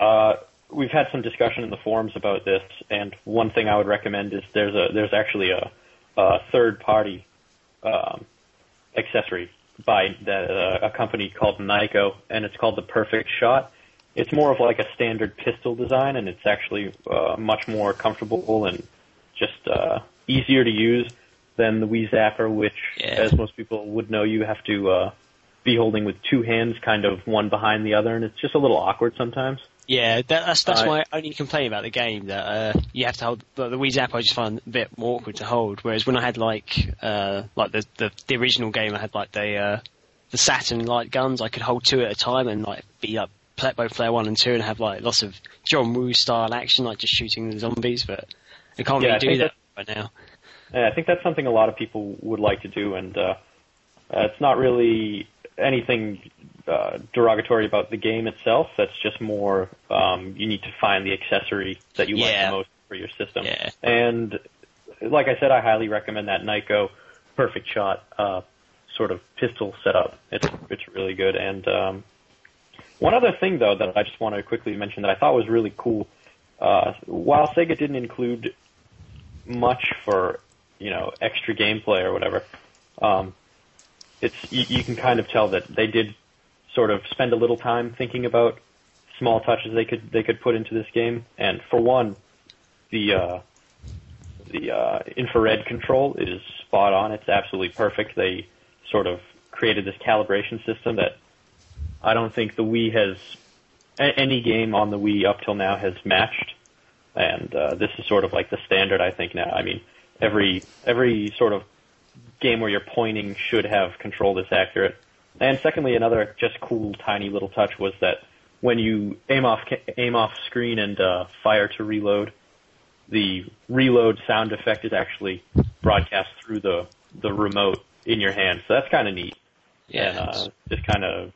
Uh, we've had some discussion in the forums about this, and one thing I would recommend is there's a there's actually a, a third party um, accessory by that, uh, a company called Nyko, and it's called the Perfect Shot. It's more of like a standard pistol design, and it's actually uh, much more comfortable and just uh, easier to use than the Wii Zapper, which, Yeah. as most people would know, you have to uh, be holding with two hands, kind of one behind the other, and it's just a little awkward sometimes. Yeah, that, that's that's Uh, my only complaint about the game. That uh, you have to hold the Wii Zapper. I just find a bit more awkward to hold. Whereas when I had like uh, like the, the the original game, I had like the uh, the Saturn light guns. I could hold two at a time and like be like both player one and two and have like lots of John Woo style action, like just shooting the zombies. But I can't Yeah, I really do think that right now. Yeah, I think that's something a lot of people would like to do, and uh, uh, it's not really anything uh, derogatory about the game itself. That's just more um, you need to find the accessory that you like the most for your system. Yeah. And like I said, I highly recommend that Nyko Perfect Shot uh, sort of pistol setup. It's it's really good. And um, one other thing though that I just want to quickly mention that I thought was really cool. Uh, while Sega didn't include much for you know extra gameplay or whatever, um, it's you, you can kind of tell that they did sort of spend a little time thinking about small touches they could they could put into this game. And for one, the uh, the uh, infrared control is spot on. It's absolutely perfect. They sort of created this calibration system that I don't think the Wii has any game on the Wii up till now has matched. And uh, this is sort of like the standard, I think now. I mean, every every sort of game where you're pointing should have control this accurate. And secondly, another just cool, tiny little touch was that when you aim off aim off screen and uh, fire to reload, the reload sound effect is actually broadcast through the the remote in your hand. So that's kind of neat. Yeah. And uh, this kind of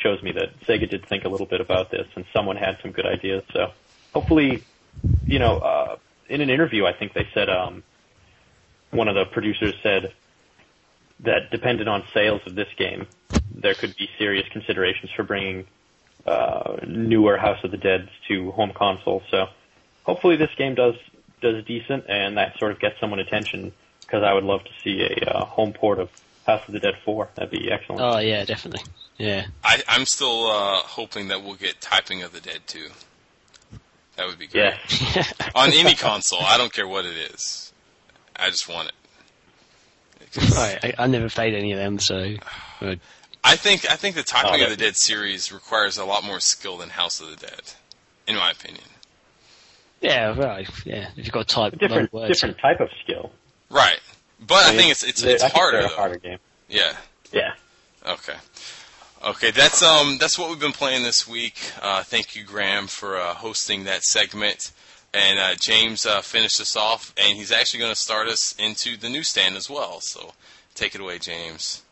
shows me that Sega did think a little bit about this, and someone had some good ideas. So hopefully, you know, uh, in an interview, I think they said um, one of the producers said that dependent on sales of this game, there could be serious considerations for bringing uh, newer House of the Dead to home console. So hopefully this game does does decent, and that sort of gets someone attention because I would love to see a uh, home port of House of the Dead 4. That'd be excellent. Oh yeah, definitely. Yeah. I, I'm still uh, hoping that we'll get Typing of the Dead too. That would be great. Yeah. *laughs* On any console, I don't care what it is. I just want it. Right. I, I never played any of them, so. I think I think the Talking Oh, of the Dead series requires a lot more skill than House of the Dead, in my opinion. yeah, right. Yeah. If you've got to type different words. different type of skill. Right, but I think it's it's it's think harder a though. harder game. Yeah. Yeah. Okay. Okay, that's um that's what we've been playing this week. Uh, thank you, Graham, for uh, hosting that segment. And uh, James uh, finished us off, and he's actually going to start us into the newsstand as well. So take it away, James.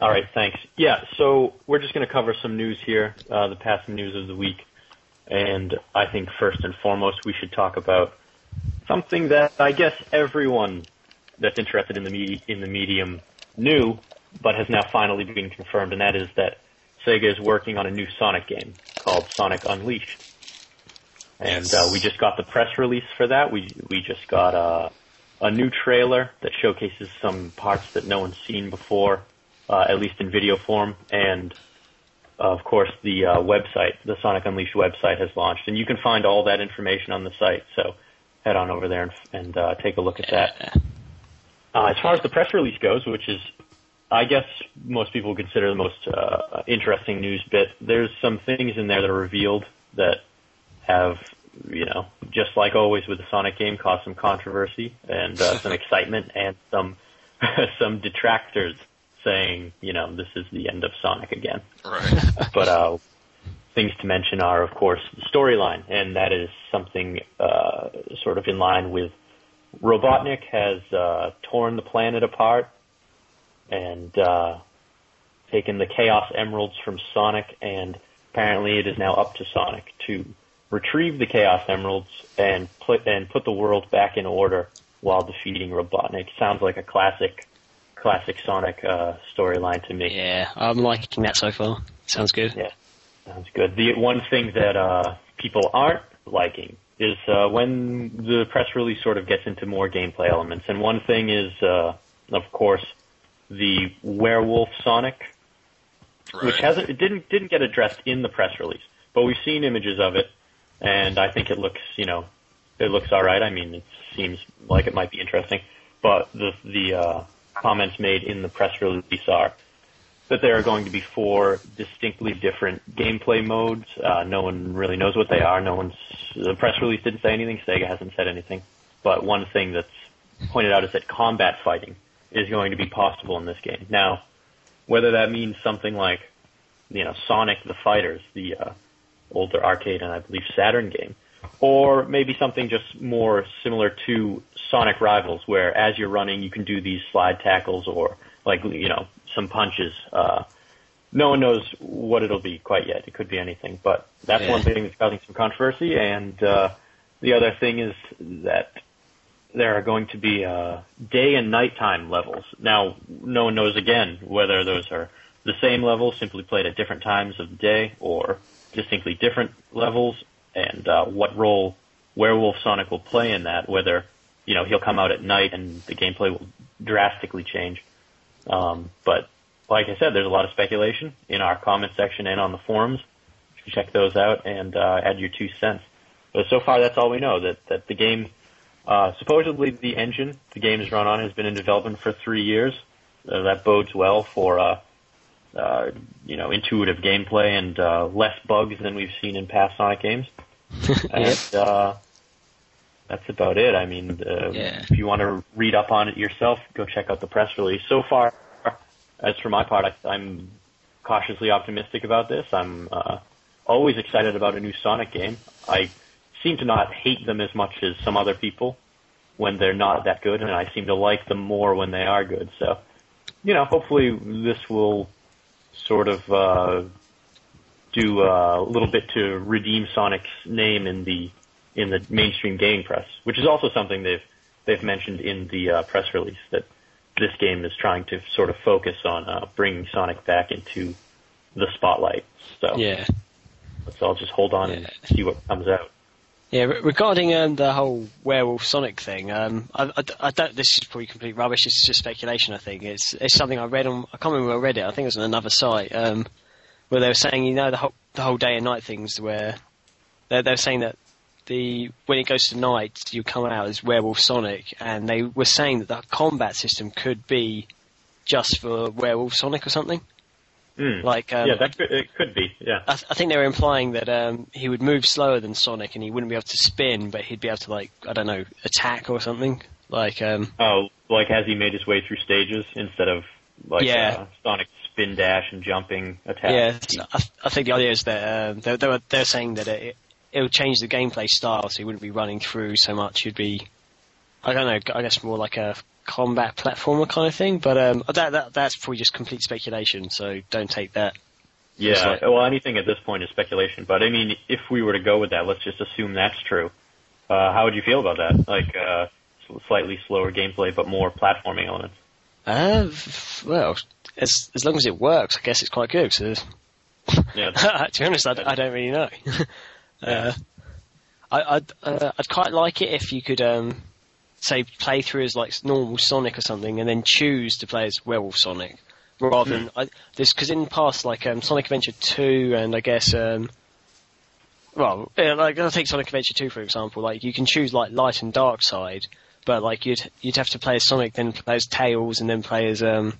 All right, thanks. Yeah, so we're just going to cover some news here, uh, the past news of the week, and I think first and foremost we should talk about something that I guess everyone that's interested in the me- in the medium knew, but has now finally been confirmed, and that is that Sega is working on a new Sonic game called Sonic Unleashed. And Yes. uh, we just got the press release for that. We we just got uh, a new trailer that showcases some parts that no one's seen before, uh, at least in video form. And uh, of course, the uh, website, the Sonic Unleashed website, has launched, and you can find all that information on the site. So head on over there and, and uh, take a look at that. Uh, as far as the press release goes, which is, I guess, most people consider the most uh, interesting news bit, there's some things in there that are revealed that have, you know, just like always with the Sonic game, caused some controversy and uh, some *laughs* excitement and some *laughs* some detractors saying, you know, this is the end of Sonic again. Right. *laughs* But uh, things to mention are, of course, the storyline, and that is something uh, sort of in line with Robotnik has uh, torn the planet apart and uh, taken the Chaos Emeralds from Sonic, and apparently it is now up to Sonic to retrieve the Chaos Emeralds and put and put the world back in order while defeating Robotnik. Sounds like a classic, classic Sonic uh, storyline to me. Yeah, I'm liking that so far. Sounds good. Yeah, sounds good. The one thing that uh, people aren't liking is uh, when the press release sort of gets into more gameplay elements. And one thing is, uh, of course, the werewolf Sonic, Right. which hasn't it didn't didn't get addressed in the press release, but we've seen images of it, and I think it looks you know it looks all right. I mean, it seems like it might be interesting, but the the uh, comments made in the press release are that there are going to be four distinctly different gameplay modes. Uh, no one really knows what they are. No one's the press release didn't say anything. Sega hasn't said anything. But one thing that's pointed out is that combat fighting is going to be possible in this game. Now, whether that means something like, you know, Sonic the Fighters, the uh, older arcade and I believe Saturn game, or maybe something just more similar to Sonic Rivals, where as you're running you can do these slide tackles or like you know some punches. Uh, no one knows what it'll be quite yet. It could be anything, but that's Yeah. one thing that's causing some controversy. And uh, the other thing is that there are going to be uh, day and nighttime levels. Now, no one knows again whether those are the same levels, simply played at different times of the day, or distinctly different levels, and uh, what role Werewolf Sonic will play in that. Whether you know he'll come out at night and the gameplay will drastically change. Um, but like I said, there's a lot of speculation in our comment section and on the forums. You can check those out and uh, add your two cents. But so far, that's all we know. That that the game, uh, supposedly the engine the game is run on has been in development for three years. Uh, that bodes well for uh, uh, you know intuitive gameplay and uh, less bugs than we've seen in past Sonic games. *laughs* and uh, that's about it. I mean, uh, Yeah. if you want to read up on it yourself, go check out the press release. So far, as for my part, I, I'm cautiously optimistic about this. I'm uh, always excited about a new Sonic game. I seem to not hate them as much as some other people when they're not that good, and I seem to like them more when they are good. So, you know, hopefully this will sort of uh, do uh, a little bit to redeem Sonic's name in the in the mainstream gaming press, which is also something they've they've mentioned in the uh, press release that this game is trying to sort of focus on uh, bringing Sonic back into the spotlight. So Yeah. let's all just hold on and see what comes out. Yeah, re- regarding um, the whole werewolf Sonic thing, um, I, I, I don't. This is probably complete rubbish. It's just speculation. I think it's it's something I read on. I can't remember where I read it. I think it was on another site um, where they were saying, you know, the whole the whole day and night things, where they're, they're saying that the when it goes to night, you come out as werewolf Sonic, and they were saying that the combat system could be just for werewolf Sonic or something. Mm. Like, um, yeah, that could, it could be. Yeah. I, th- I think they were implying that um, he would move slower than Sonic, and he wouldn't be able to spin, but he'd be able to like I don't know attack or something. Like um, Oh, like has he made his way through stages instead of like Yeah. uh, Sonic spin dash and jumping attack? yeah, I, th- I think the idea is that um, they, they were they're saying that it it would change the gameplay style, so you wouldn't be running through so much. He'd be I don't know, I guess more like a combat platformer kind of thing. But um, that, that that's probably just complete speculation, so don't take that. Yeah, like- well, anything at this point is speculation. But I mean, if we were to go with that, let's just assume that's true. Uh, how would you feel about that? Like uh, slightly slower gameplay, but more platforming elements. Uh, well, as as long as it works, I guess it's quite good. So Yeah, *laughs* to be honest, I, I don't really know. *laughs* uh, I, I'd, uh, I'd quite like it if you could, um, say, play through as like normal Sonic or something, and then choose to play as Werewolf Sonic, rather than I, this because in the past, like um, Sonic Adventure Two, and I guess, um, well, yeah, like I'll take Sonic Adventure Two for example. Like you can choose like light and dark side, but like you'd you'd have to play as Sonic, then play as Tails, and then play as um,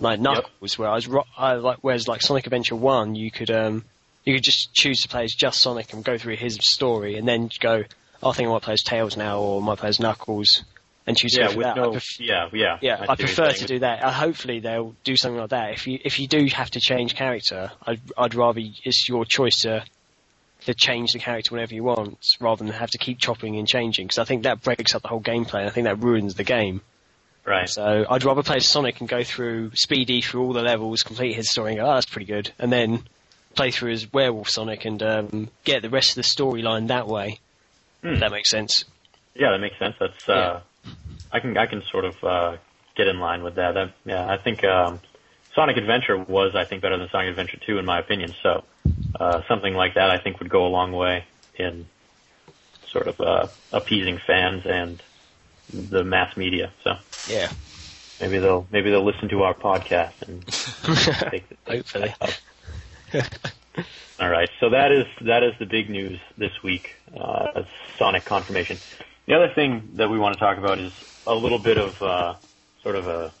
like Knuckles. Whereas ro- I like whereas like Sonic Adventure One, you could um you could just choose to play as just Sonic and go through his story, and then go. "Oh, I think I might play as Tails now, or I might play as Knuckles, and choose to yeah, with that. I no, pref- yeah, yeah. yeah, see I prefer to do that. Uh, hopefully, they'll do something like that. If you if you do have to change character, I'd I'd rather it's your choice to to change the character whenever you want, rather than have to keep chopping and changing. Because I think that breaks up the whole gameplay. and I think that ruins the game. Right. So I'd rather play as Sonic and go through Speedy through all the levels, complete his story, and go, oh, that's pretty good, and then play through as Werewolf Sonic and um, get the rest of the storyline that way. Hmm. If that makes sense. Yeah, that makes sense. That's uh, I can I can sort of uh, get in line with that. that yeah, I think um, Sonic Adventure was I think better than Sonic Adventure 2 in my opinion. So uh, something like that I think would go a long way in sort of uh, appeasing fans and the mass media. So Yeah. maybe they'll maybe they'll listen to our podcast and *laughs* take the, take the Hopefully. *laughs* All right, so that is that is the big news this week. Uh, Sonic confirmation. The other thing that we want to talk about is a little bit of uh, sort of a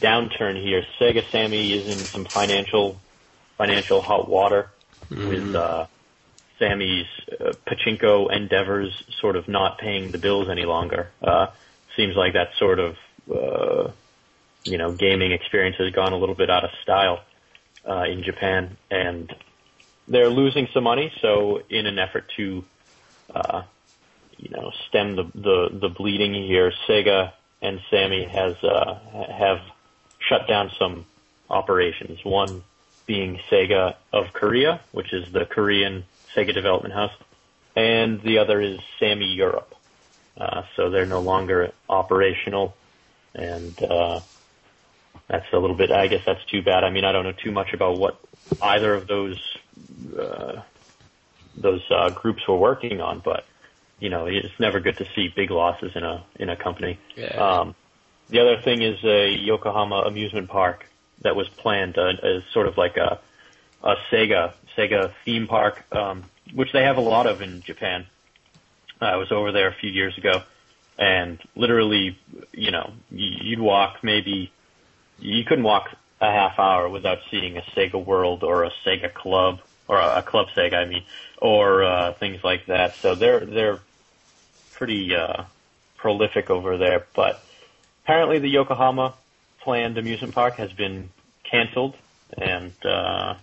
downturn here. Sega Sammy is in some financial financial hot water with uh, Sammy's uh, pachinko endeavors sort of not paying the bills any longer. Uh, seems like that sort of uh, you know gaming experience has gone a little bit out of style uh, in Japan, and they're losing some money. So, in an effort to uh, you know stem the, the the bleeding here, Sega and Sammy has uh, have shut down some operations. One being Sega of Korea, which is the Korean Sega development house, and the other is Sammy Europe. Uh, so they're no longer operational, and uh, that's a little bit. I guess that's too bad. I mean, I don't know too much about what either of those uh, those uh, groups were working on, but you know, it's never good to see big losses in a in a company. Yeah. Um, the other thing is a Yokohama amusement park that was planned uh, as sort of like a a Sega Sega theme park, um, which they have a lot of in Japan. I was over there a few years ago, and literally, you know, you'd walk maybe you couldn't walk a half hour without seeing a Sega World or a Sega Club or a, a Club Sega, I mean, or uh, things like that. So they're they're pretty uh, prolific over there. But apparently, the Yokohama planned amusement park has been canceled, and uh,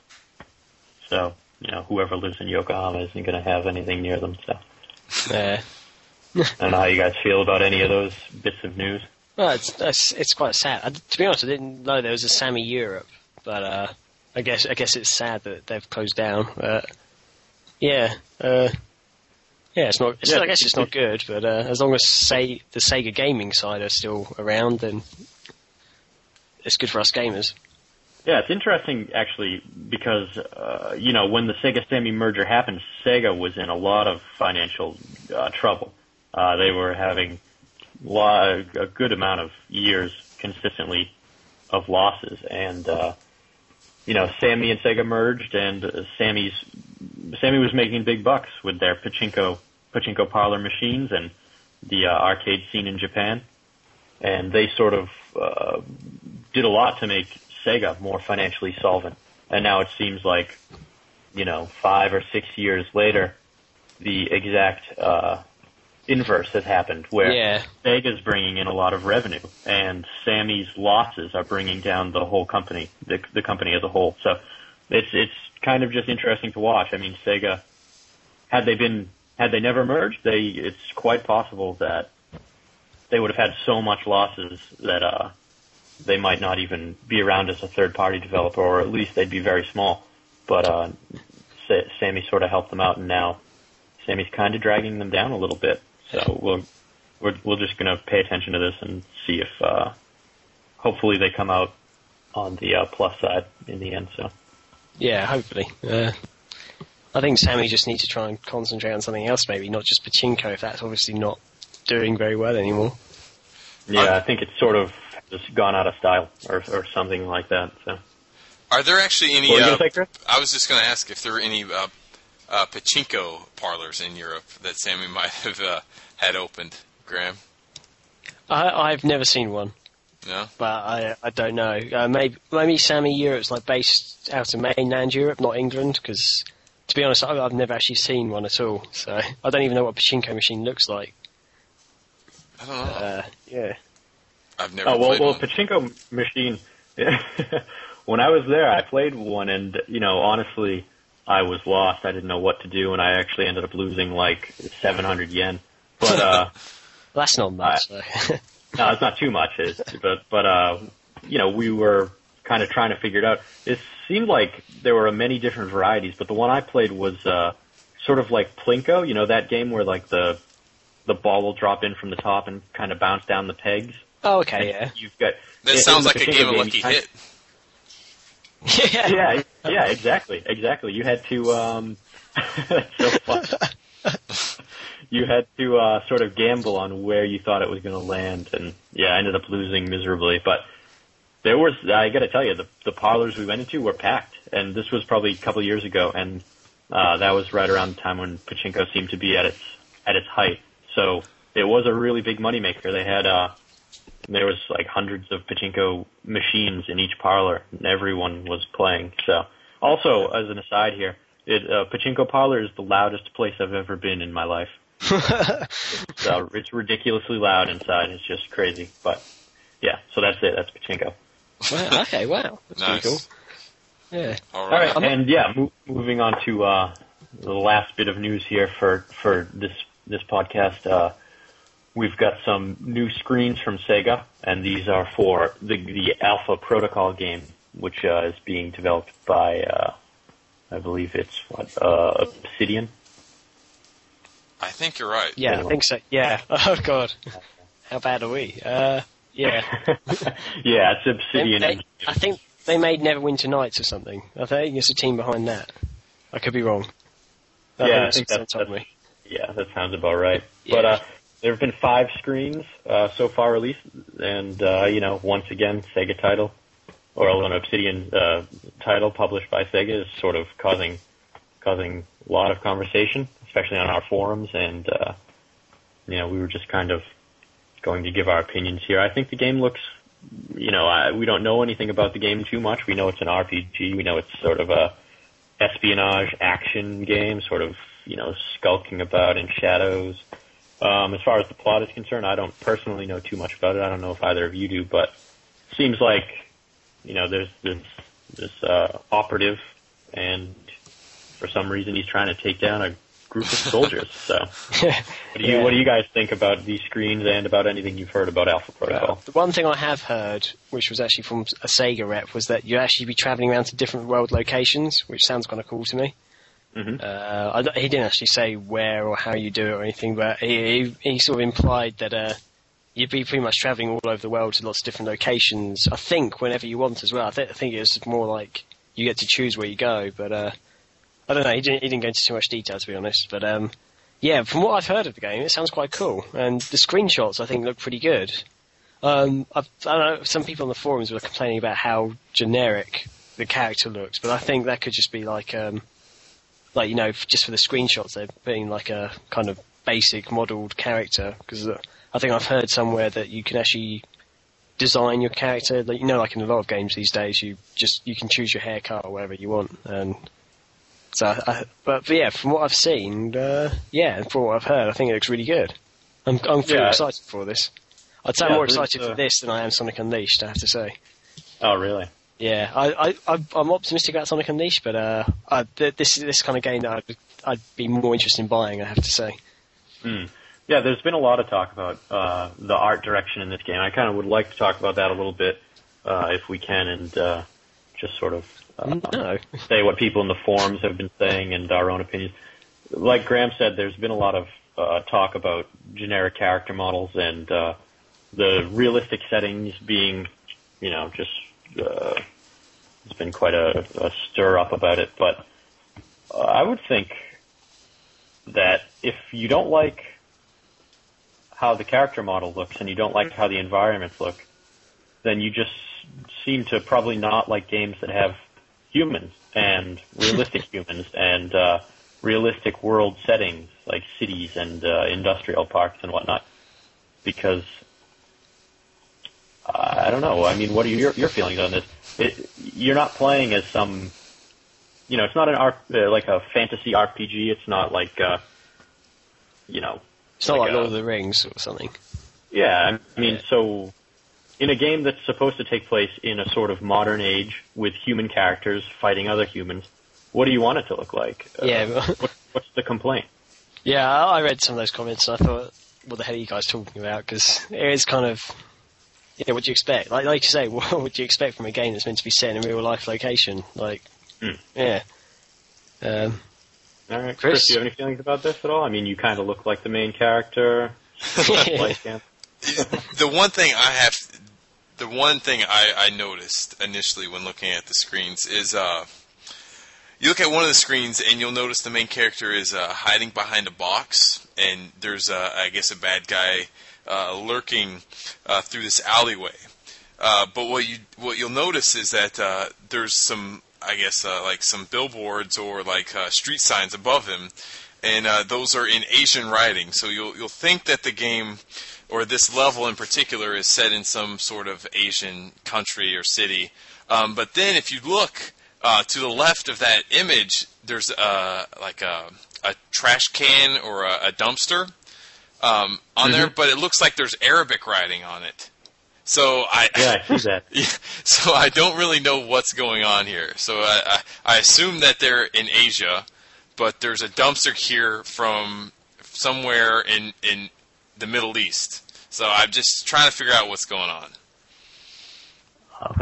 so you know whoever lives in Yokohama isn't going to have anything near them. So *laughs* Yeah. I don't know how you guys feel about any of those bits of news. Well, it's it's, it's quite sad. I, to be honest, I didn't know there was a Sammy Europe, but uh, I guess I guess it's sad that they've closed down. But yeah, uh, yeah, it's not. It's, Yeah, I guess it's not good, but uh, as long as say the Sega gaming side are still around, then it's good for us gamers. Yeah, it's interesting actually because uh, you know when the Sega Sammy merger happened, Sega was in a lot of financial uh, trouble. Uh, they were having lot, a good amount of years consistently of losses, and uh, you know Sammy and Sega merged, and uh, Sammy's Sammy was making big bucks with their pachinko pachinko parlor machines and the uh, arcade scene in Japan, and they sort of uh, did a lot to make Sega more financially solvent. And now it seems like, you know, five or six years later, the exact uh, inverse has happened, where Yeah. Sega's bringing in a lot of revenue, and Sammy's losses are bringing down the whole company, the, the company as a whole. So it's it's kind of just interesting to watch. I mean, Sega, had they been had they never merged, they it's quite possible that they would have had so much losses that uh, they might not even be around as a third party developer, or at least they'd be very small. But uh, Sammy sort of helped them out, and now Sammy's kind of dragging them down a little bit. So we'll, we're we're just going to pay attention to this and see if uh, hopefully they come out on the uh, plus side in the end. So Yeah, hopefully. Uh, I think Sammy just needs to try and concentrate on something else, maybe not just pachinko, if that's obviously not doing very well anymore. yeah, I think it's sort of just gone out of style or or something like that. So Are there actually any? what were you Uh, going to say, Chris? I was just going to ask if there were any uh, uh, pachinko parlors in Europe that Sammy *laughs* might have uh, had opened. Graham, I, I've never seen one, no. but I I don't know. Uh, maybe maybe Sammy Europe's like based out of mainland Europe, not England, because to be honest, I've, I've never actually seen one at all. So I don't even know what a pachinko machine looks like. I don't know. Uh, yeah. I've never Oh well, well, one. pachinko machine. *laughs* when I was there, I played one, and you know, honestly, I was lost. I didn't know what to do, and I actually ended up losing like 700 yen. But uh, *laughs* That's not much. so. *laughs* no, it's not too much. It's, but but uh, you know, we were kind of trying to figure it out. It seemed like there were many different varieties, but the one I played was uh, sort of like Plinko. You know, that game where like the the ball will drop in from the top and kind of bounce down the pegs. oh, okay, And yeah. You've got that in- in sounds the like a game of Lucky you kind of- Hit. Yeah. yeah, yeah, exactly, exactly. You had to, um, *laughs* you had to uh, sort of gamble on where you thought it was going to land, and yeah, I ended up losing miserably. But there was, I got to tell you, the the parlors we went into were packed, and this was probably a couple years ago, and uh, that was right around the time when pachinko seemed to be at its at its height. So it was a really big moneymaker. They had uh, there was like hundreds of pachinko machines in each parlor, and everyone was playing. So, also as an aside here, it uh, pachinko parlor is the loudest place I've ever been in my life. *laughs* It's, uh, it's ridiculously loud inside. It's just crazy. But yeah, so that's it. That's pachinko. Wow, okay, wow. That's Nice. pretty cool. Yeah. All All right. right, and yeah, mo- moving on to uh, the last bit of news here for for this this podcast. Uh, we've got some new screens from Sega, and these are for the the Alpha Protocol game, which uh, is being developed by uh, I believe it's what uh, Obsidian. I think you're right. Yeah, I think so. Yeah. *laughs* Oh, God. How bad are we? Uh, yeah. *laughs* yeah, it's Obsidian. they- I think they made Neverwinter Nights or something. I think it's a team behind that. I could be wrong. I Yeah, I think think someone that's- told that's- me. Yeah, that sounds about right. Yeah. But uh, there have been five screens uh, so far released, and uh, you know, once again, Sega title or an Obsidian uh, title published by Sega is sort of causing causing a lot of conversation, especially on our forums. And uh, you know, we were just kind of going to give our opinions here. I think the game looks, you know, I, we don't know anything about the game too much. We know it's an RPG. We know it's sort of a espionage action game, sort of, you know, skulking about in shadows. Um, as far as the plot is concerned, I don't personally know too much about it. I don't know if either of you do, but seems like, you know, there's this, this, uh, operative and for some reason he's trying to take down a group of soldiers. *laughs* So what do you, Yeah. what do you guys think about these screens and about anything you've heard about Alpha Protocol? The one thing I have heard, which was actually from a Sega rep, was that you actually be travelling around to different world locations, which sounds kind of cool to me. Mhm. Uh, he didn't actually say where or how you do it or anything, but he, he, he sort of implied that uh, you'd be pretty much traveling all over the world to lots of different locations. I think whenever you want as well. I, th- I think it's more like you get to choose where you go. But uh, I don't know. He didn't, he didn't go into too much detail to be honest. But um, yeah, from what I've heard of the game, it sounds quite cool, and the screenshots I think look pretty good. Um, I don't know. Some people on the forums were complaining about how generic the character looks, but I think that could just be like, um, like you know, just for the screenshots, they're being like a kind of basic modelled character because I think I've heard somewhere that you can actually design your character. Like, you know, like in a lot of games these days, you just you can choose your haircut or whatever you want. And so, I, but, but yeah, from what I've seen, uh, yeah, and from what I've heard, I think it looks really good. I'm I'm pretty Yeah. excited for this. I'd say I'm more excited uh, for this than I am Sonic Unleashed. I have to say. Oh, really? Yeah, I, I, I'm optimistic about Sonic Unleashed, but uh, I, th- this this kind of game that I'd, I'd be more interested in buying. I have to say. Hmm. Yeah, there's been a lot of talk about uh, the art direction in this game. I kind of would like to talk about that a little bit, uh, if we can, and uh, just sort of uh, No. *laughs* say what people in the forums have been saying and our own opinions. Like Graham said, there's been a lot of uh, talk about generic character models and uh, the realistic settings being, you know, just uh, there's been quite a, a stir up about it. But uh, I would think that if you don't like how the character model looks and you don't like how the environments look, then you just seem to probably not like games that have humans and realistic *laughs* humans and uh, realistic world settings like cities and uh, industrial parks and whatnot. Because I don't know. I mean, what are your your feelings on this? It, you're not playing as some, you know, it's not an R, uh, like a fantasy RPG. It's not like, uh, you know, It's not Like like Lord of the Rings or something. yeah, I mean, Yeah. so in a game that's supposed to take place in a sort of modern age with human characters fighting other humans, what do you want it to look like? Uh, Yeah, but- what, what's the complaint? Yeah, I I read some of those comments and I thought, what the hell are you guys talking about? Because it is kind of, yeah, what do you expect? Like, like you say, *laughs* what would you expect from a game that's meant to be set in a real life location? Like, Hmm. yeah. Um, All right, Chris? Chris, do you have any feelings about this at all? I mean, you kind of look like the main character. *laughs* like, *laughs* the one thing I have, the one thing I, I noticed initially when looking at the screens is, uh, you look at one of the screens and you'll notice the main character is uh, hiding behind a box, and there's, uh, I guess, a bad guy uh, lurking uh, through this alleyway. Uh, but what you what you'll notice is that uh, there's some, I guess, uh, like some billboards or like uh, street signs above him, and uh, those are in Asian writing. So you'll you'll think that the game or this level in particular is set in some sort of Asian country or city. Um, but then if you look uh, to the left of that image, there's uh, like a, a trash can or a, a dumpster um, on there, but it looks like there's Arabic writing on it. So I yeah, I see that. *laughs* so I don't really know what's going on here. So I, I, I assume that they're in Asia, but there's a dumpster here from somewhere in in the Middle East. So I'm just trying to figure out what's going on.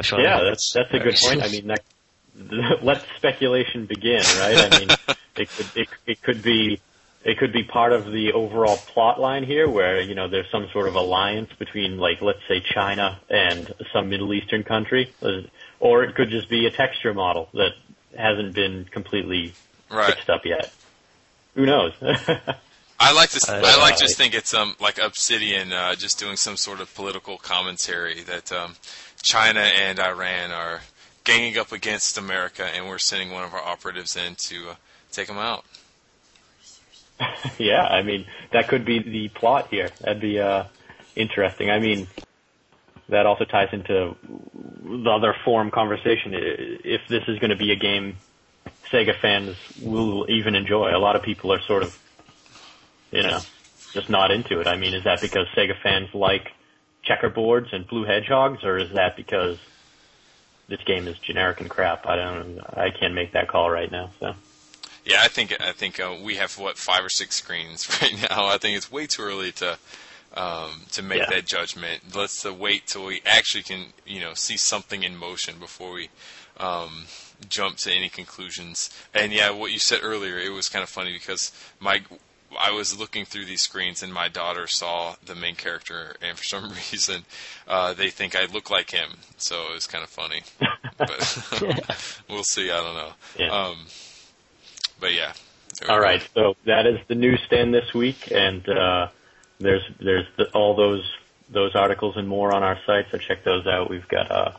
sure. Yeah, that's that's a good point. I mean, that, *laughs* let speculation begin, right? I mean, *laughs* it could it, it could be it could be part of the overall plot line here, where you know there's some sort of alliance between, like, let's say China and some Middle Eastern country, Uh, or it could just be a texture model that hasn't been completely Right. fixed up yet. Who knows? *laughs* I like to. Uh, I like to just think it's um like Obsidian uh, just doing some sort of political commentary that um, China and Iran are ganging up against America, and we're sending one of our operatives in to uh, take them out. *laughs* yeah, I mean that could be the plot here. That'd be uh, interesting. I mean, that also ties into the other forum conversation. If this is going to be a game Sega fans will even enjoy, a lot of people are sort of, you know, just not into it. I mean, is that because Sega fans like checkerboards and blue hedgehogs, or is that because this game is generic and crap? I don't. I can't make that call right now. So. Yeah, I think I think uh, we have what five or six screens *laughs* right now. I think it's way too early to um, to make Yeah. that judgment. Let's uh, wait till we actually can you know see something in motion before we um, jump to any conclusions. And yeah, what you said earlier, it was kind of funny because my I was looking through these screens and my daughter saw the main character, and for some *laughs* reason, uh, they think I look like him. So it was kind of funny. *laughs* but we'll see. I don't know. Yeah. Um, but yeah. All right. go. so that is the newsstand this week, and uh, there's there's the, all those those articles and more on our site. So check those out. We've got uh,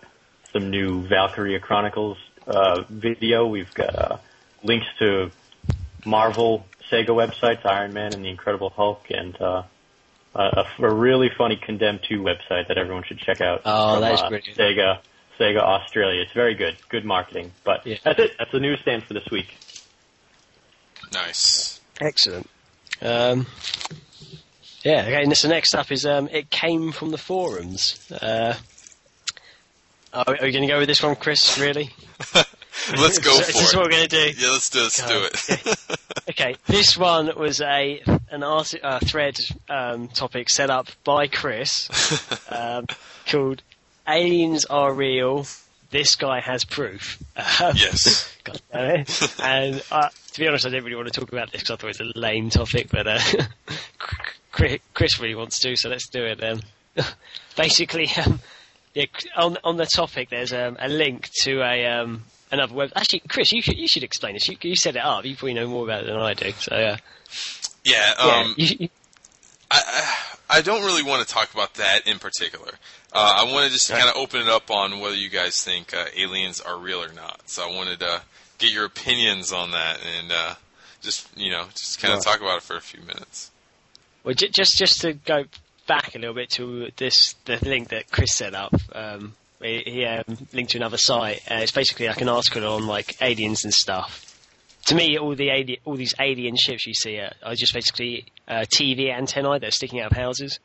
some new Valkyria Chronicles uh, video. We've got uh, links to Marvel, Sega websites, Iron Man, and the Incredible Hulk, and uh, a, a really funny Condemned 2 website that everyone should check out. Oh, from, that is uh. Sega, Sega Australia. It's very good. Good marketing. But Yeah. that's it. That's the newsstand for this week. Nice. Excellent. Um, yeah, okay, and so next up is um, It Came from the Forums. Uh, are, are you going to go with this one, Chris, really? *laughs* Let's go for *laughs* Is this for what we're going to do? Yeah, let's do, it. *laughs* Okay, this one was a an art, uh, thread um, topic set up by Chris um, called "Aliens Are Real." This guy has proof. Um, yes. God damn it. and uh, to be honest, I didn't really want to talk about this because I thought it was a lame topic, but uh, *laughs* Chris really wants to, so let's do it. then. *laughs* basically, um, yeah, on on the topic, there's um, a link to a um, another web. Actually, Chris, you should you should explain this. You, you set it up. You probably know more about it than I do. So uh, Yeah. yeah, Um, you, I, I don't really want to talk about that in particular. Uh, I want to just Right. kind of open it up on whether you guys think uh, aliens are real or not. So I wanted to get your opinions on that and uh, just you know just kind of Right. talk about it for a few minutes. Well, j- just just to go back a little bit to this the link that Chris set up. Um, he he, um, linked to another site. Uh, it's basically like an article on like aliens and stuff. To me, all the ali- all these alien ships you see are, are just basically uh, TV antennae that are sticking out of houses.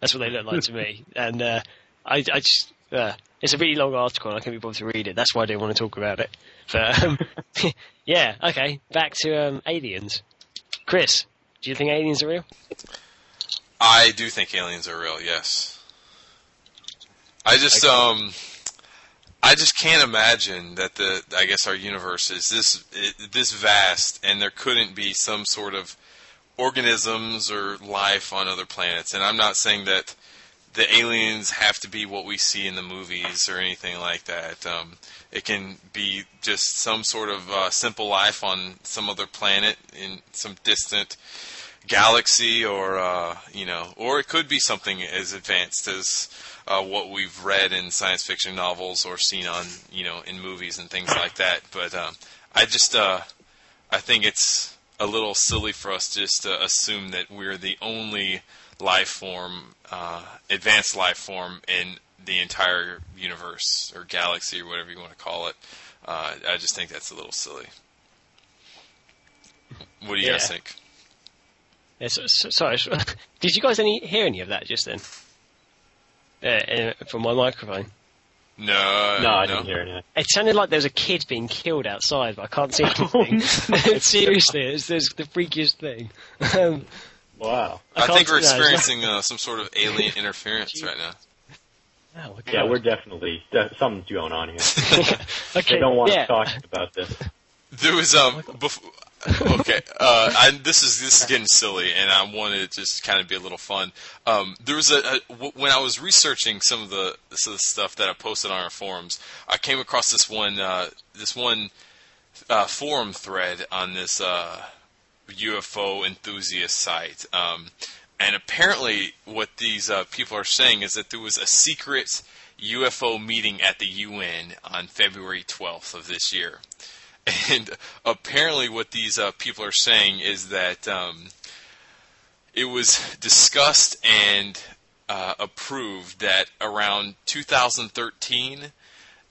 That's what they look like to me. *laughs* And uh, I, I just uh, it's a really long article, and I can't be bothered to read it. That's why I didn't want to talk about it. But um, *laughs* yeah, okay. Back to um, aliens. Chris, do you think aliens are real? I do think aliens are real. Yes. I just um, I just can't imagine that the I guess our universe is this this vast, and there couldn't be some sort of organisms or life on other planets. And I'm not saying that the aliens have to be what we see in the movies or anything like that. Um, it can be just some sort of uh, simple life on some other planet in some distant galaxy, or uh, you know, or it could be something as advanced as uh, what we've read in science fiction novels or seen on you know in movies and things like that. But um, I just uh, I think it's a little silly for us just to assume that we're the only life form, uh, advanced life form in the entire universe or galaxy or whatever you want to call it. Uh, I just think that's a little silly. What do you guys think? Yeah, so, so, sorry, so- *laughs* did you guys any hear any of that just then? Uh, from my microphone. No, no, I didn't hear anything. It sounded like there was a kid being killed outside, but I can't see *laughs* anything. *laughs* Seriously, it's, it's the freakiest thing. Um, Wow. I, can't think we're experiencing uh, some sort of alien interference right now. oh, *laughs* my Yeah, we're definitely de- something's going on here. *laughs* okay. They don't want yeah. us talking about this. There was um. Bef- okay, uh, I, this is this is getting silly, and I wanted to just kind of be a little fun. Um, there was a, a w- when I was researching some of the some of the stuff that I posted on our forums, I came across this one uh, this one uh, forum thread on this uh, UFO enthusiast site. Um, and apparently, what these uh, people are saying is that there was a secret UFO meeting at the UN on February 12th of this year. And apparently, what these uh, people are saying is that um, it was discussed and uh, approved that around 2013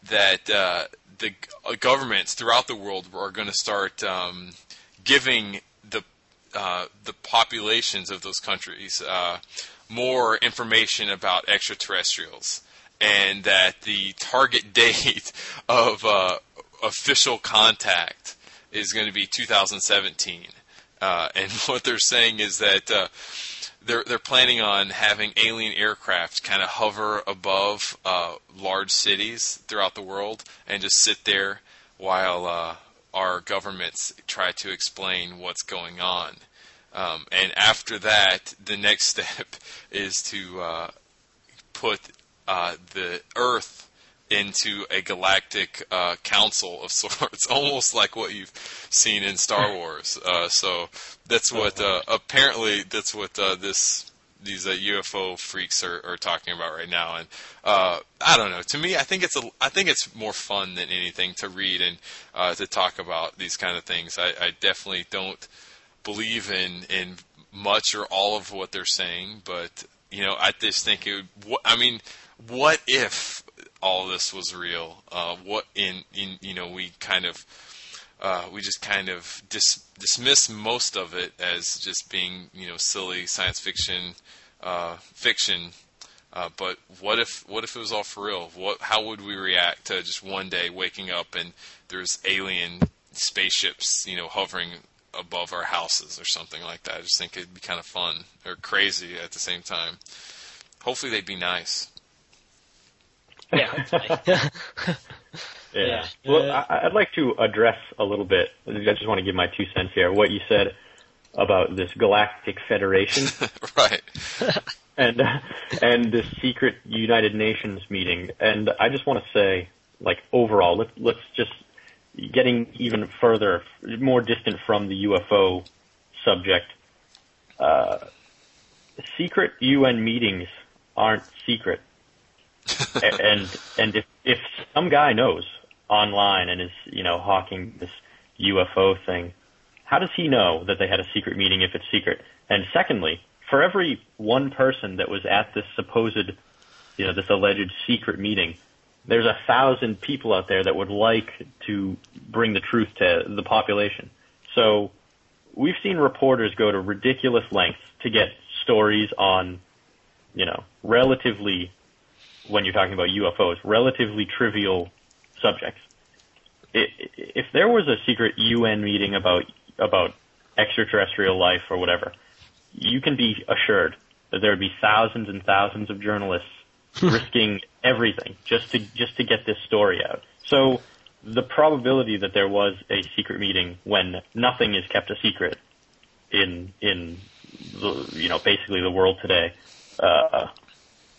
that uh, the uh, governments throughout the world are going to start um, giving uh, the populations of those countries uh, more information about extraterrestrials, and that the target *laughs* date of uh, official contact is going to be 2017. Uh, and *laughs* what they're saying is that uh, they're they're planning on having alien aircraft kind of hover above large cities throughout the world and just sit there while our governments try to explain what's going on. Um, and after that, the next *laughs* step is to uh, put uh, the Earth into a galactic uh, council of *laughs* sorts, almost like what you've seen in Star *laughs* Wars. Uh, so that's what uh, apparently that's what uh, this these uh, UFO freaks are, are talking about right now. And uh, I don't know. To me, I think it's a I think it's more fun than anything to read and uh, to talk about these kind of things. I, I definitely don't believe in in much or all of what they're saying, but you know, I just think it would. I mean, what if all this was real? Uh, what in in you know we kind of uh, we just kind of dis- dismiss most of it as just being you know silly science fiction uh, fiction. Uh, but what if what if it was all for real? What how would we react to just one day waking up and there's alien spaceships you know hovering above our houses or something like that? I just think it'd be kind of fun or crazy at the same time. Hopefully they'd be nice. Yeah. *laughs* Yeah. Yeah. Well, I, I'd like to address a little bit. I just want to give my two cents here. What you said about this galactic federation *laughs* right. *laughs* and and this secret United Nations meeting. And I just want to say, like overall, let's let's just getting even further, more distant from the UFO subject. Uh, secret UN meetings aren't secret, *laughs* and and if if some guy knows online and is you know hawking this UFO thing, how does he know that they had a secret meeting if it's secret? And secondly, for every one person that was at this supposed, you know, this alleged secret meeting, there's a thousand people out there that would like to bring the truth to the population. So we've seen reporters go to ridiculous lengths to get stories on, you know, relatively, when you're talking about UFOs, relatively trivial subjects. If there was a secret UN meeting about about extraterrestrial life or whatever, you can be assured that there would be thousands and thousands of journalists risking everything just to just to get this story out. So the probability that there was a secret meeting when nothing is kept a secret in in the, you know basically the world today uh,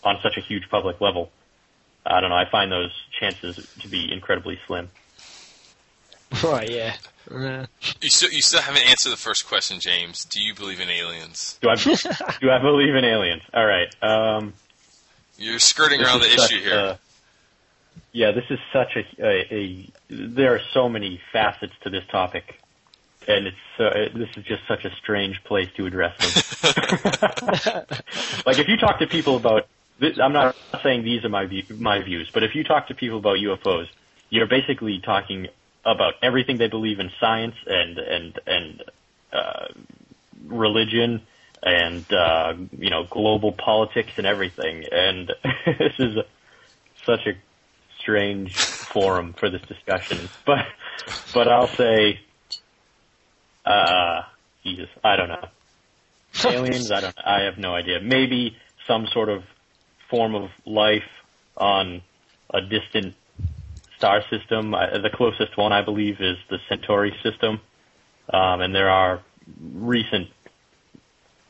on such a huge public level, I don't know. I find those chances to be incredibly slim. *laughs* right. Yeah. Uh, You still, you still haven't answered the first question, James. Do you believe in aliens? Do I do I believe in aliens? All right. Um, You're skirting this around the such issue here. a- yeah, this is such a, a, a. There are so many facets to this topic, and it's uh, this is just such a strange place to address them. *laughs* *laughs* like if you talk to people about, this, I'm not saying these are my view, my views, but if you talk to people about UFOs, you're basically talking about everything they believe in science and and and uh, religion and uh, you know global politics and everything. And *laughs* this is such a strange forum for this discussion. But but I'll say, uh, Jesus, I don't know. Aliens, I don't. I have no idea. Maybe some sort of form of life on a distant star system. I, the closest one, I believe, is the Centauri system. Um, and there are recent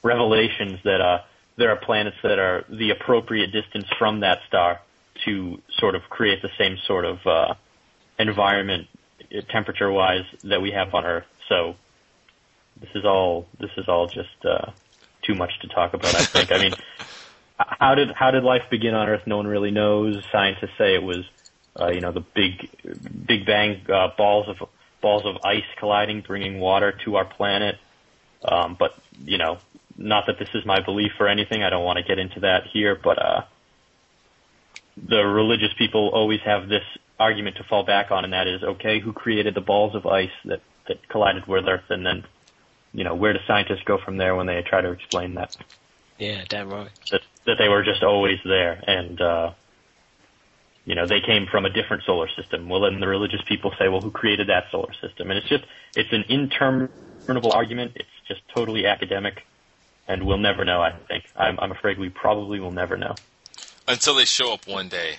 revelations that uh, there are planets that are the appropriate distance from that star to sort of create the same sort of uh, environment, uh, temperature-wise, that we have on Earth. So this is all this is all just uh, too much to talk about. I think. I mean, how did how did life begin on Earth? No one really knows. Scientists say it was, uh, you know, the big Big Bang uh, balls of balls of ice colliding, bringing water to our planet. Um, but you know, not that this is my belief or anything. I don't want to get into that here, but uh, the religious people always have this argument to fall back on, and that is, okay, who created the balls of ice that that collided with Earth, and then, you know, where do scientists go from there when they try to explain that yeah. Damn right. that that they were just always there, and uh, you know, they came from a different solar system. Well, then the religious people say, well, who created that solar system? And it's just it's an interminable argument. It's just totally academic, and we'll never know. I think I'm, I'm afraid we probably will never know. Until they show up one day,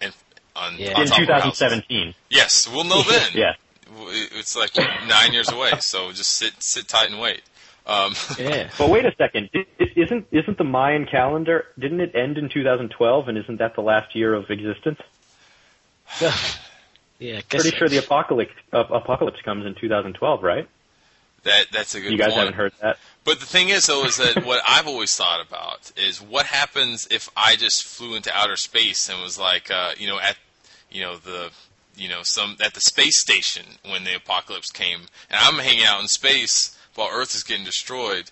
and on, Yeah. on In top of our houses. 2017, Yes, we'll know then. *laughs* yeah. It's like nine years away, so just sit sit tight and wait. Um, Yeah. *laughs* But wait a second, I- I- isn't isn't the Mayan calendar? Didn't it end in 2012? And isn't that the last year of existence? *sighs* yeah. Guess Pretty so. sure the apocalypse uh, apocalypse comes in 2012, right? that that's a good You guys point. haven't heard that? But the thing is, though, is that *laughs* what I've always thought about is what happens if I just flew into outer space and was like, uh, you know, at, you know, the, you know, some at the space station when the apocalypse came, and I'm hanging out in space while Earth is getting destroyed.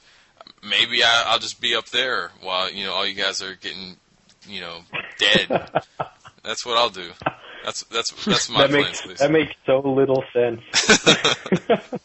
Maybe I, I'll just be up there while you know all you guys are getting, you know, dead. *laughs* That's what I'll do. That's that's that's my that plans, makes please. that makes so little sense. *laughs*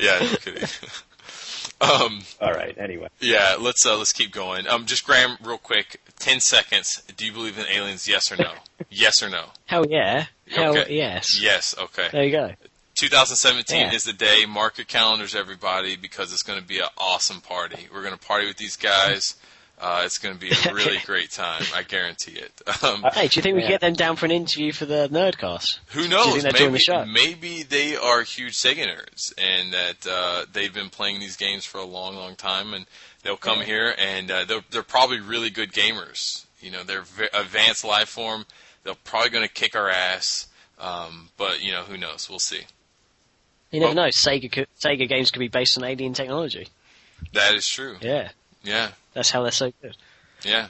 yeah, no kidding. *laughs* um, All right. Anyway, Yeah, let's uh, let's keep going. Um, just Graham, real quick, ten seconds. Do you believe in aliens? Yes or no? yes or no? Hell yeah. Hell Okay. yes. Yes. Okay. There you go. 2017 Yeah. is the day. Mark your calendars, everybody, because it's going to be an awesome party. We're going to party with these guys. Uh, it's going to be a *laughs* really great time. I guarantee it. *laughs* Um, Hey, do you think we Yeah. can get them down for an interview for the Nerdcast? Who knows? think they're maybe, doing the show? maybe they are huge Sega nerds, and that uh, they've been playing these games for a long, long time, and they'll come Yeah. here, and uh, they're they're probably really good gamers. You know, they're v- advanced life form. They're probably going to kick our ass, um, but you know, who knows? We'll see. You never Well- know. Sega could, Sega games could be based on alien technology. That is true. Yeah, Yeah, that's how they're so good. yeah.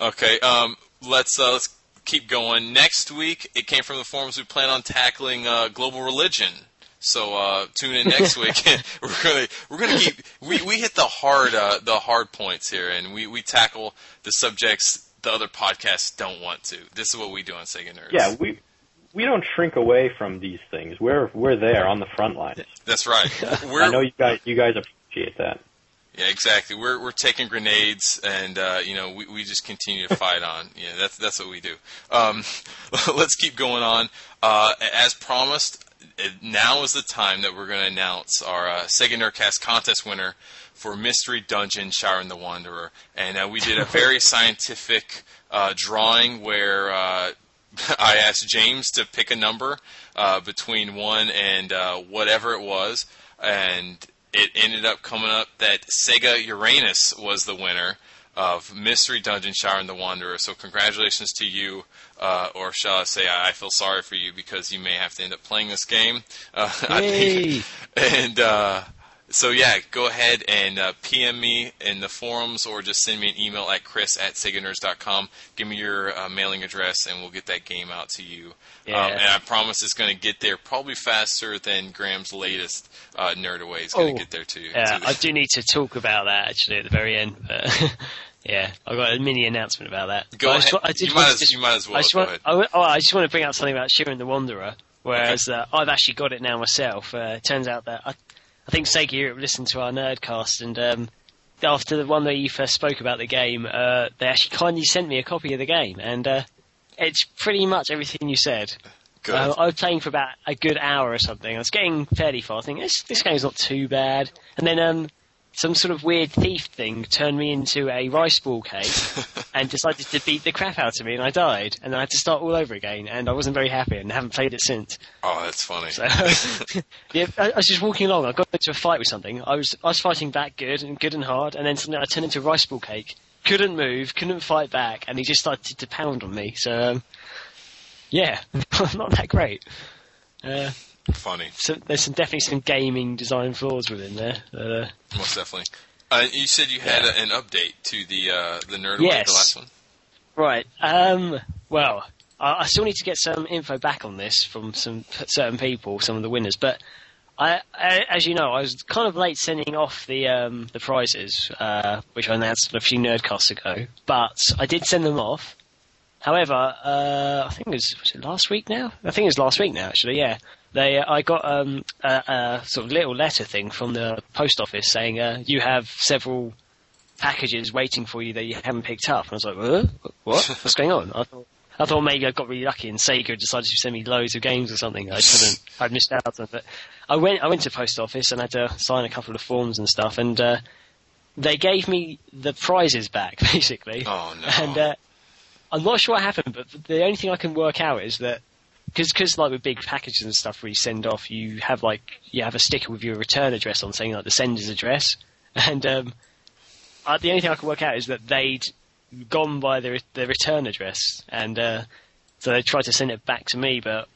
Okay, um, let's uh, let's keep going. Next week, it came from the forums. We plan on tackling uh, global religion. So uh, tune in next week. *laughs* *laughs* we're gonna we're gonna keep we, we hit the hard uh, the hard points here, and we, we tackle the subjects the other podcasts don't want to. This is what we do on Sega Nerds. yeah, we we don't shrink away from these things. We're we're there on the front lines. that's right. *laughs* I know you guys you guys appreciate that. Yeah, exactly. We're we're taking grenades, and uh, you know we, we just continue to fight on. *laughs* Yeah, that's that's what we do. Um, *laughs* let's keep going on. Uh, as promised, uh, now is the time that we're going to announce our uh, Sega Nerdcast contest winner for Mystery Dungeon: Shiren the Wanderer, and uh, we did a very scientific uh, drawing where. *laughs* I asked James to pick a number uh, between one and uh, whatever it was, and it ended up coming up that Sega Uranus was the winner of Mystery Dungeon Shiren the Wanderer. So congratulations to you, uh, or shall I say, I feel sorry for you because you may have to end up playing this game. Uh, *laughs* *laughs* and uh, so yeah, go ahead and uh, PM me in the forums or just send me an email at chris at seganerds.com. Give me your uh, mailing address and we'll get that game out to you. Yeah. Um, and I promise it's going to get there probably faster than Graham's latest uh, Nerd Away is going to Oh, get there too. Yeah, I do need to talk about that actually at the very end. But *laughs* yeah, I've got a mini announcement about that. Go But I ahead. just I did You want might to as- just- you might as well. I just Go want, ahead. I, oh, I just want to bring up something about Shiren the Wanderer. Whereas uh, I've actually got it now myself. Uh, it turns out that I, I think Sega Europe listened to our Nerdcast, and um, after the one where you first spoke about the game, uh, they actually kindly sent me a copy of the game, and uh, it's pretty much everything you said. Uh, I was playing for about a good hour or something. I was getting fairly far. I think this this game's not too bad. And then um, some sort of weird thief thing turned me into a rice ball cake *laughs* and decided to beat the crap out of me, and I died. And I had to start all over again, and I wasn't very happy, and haven't played it since. oh, that's funny. So, *laughs* yeah, I, I was just walking along. I got into a fight with something. I was I was fighting back good and good and hard, and then suddenly I turned into a rice ball cake. Couldn't move, couldn't fight back, and he just started to pound on me. So, um, yeah, *laughs* not that great. Uh, funny. so there's some definitely some gaming design flaws within there. Uh, Most definitely. Uh, you said you had a, an update to the uh, the Nerd Yes. the last one. right. Um, well, I, I still need to get some info back on this from some certain people, some of the winners. But I, I, as you know, I was kind of late sending off the um, the prizes, uh, which I announced a few nerdcasts ago. But I did send them off. However, uh, I think it was, was it last week now. I think it was last week now, actually. Yeah, they. I got um, a, a sort of little letter thing from the post office saying uh, you have several packages waiting for you that you haven't picked up. And I was like, uh, what? What's going on? I thought, I thought maybe I got really lucky and Sega decided to send me loads of games or something. I just I'd missed out on. But I went, I went to the post office and had to sign a couple of forms and stuff. And uh, they gave me the prizes back *laughs* basically. Oh no. And uh, I'm not sure what happened, but the only thing I can work out is that because because like with big packages and stuff where you send off, you have like you have a sticker with your return address on, saying like the sender's address. *laughs* and um, uh, the only thing I could work out is that they'd gone by the the return address, and uh, so they tried to send it back to me, but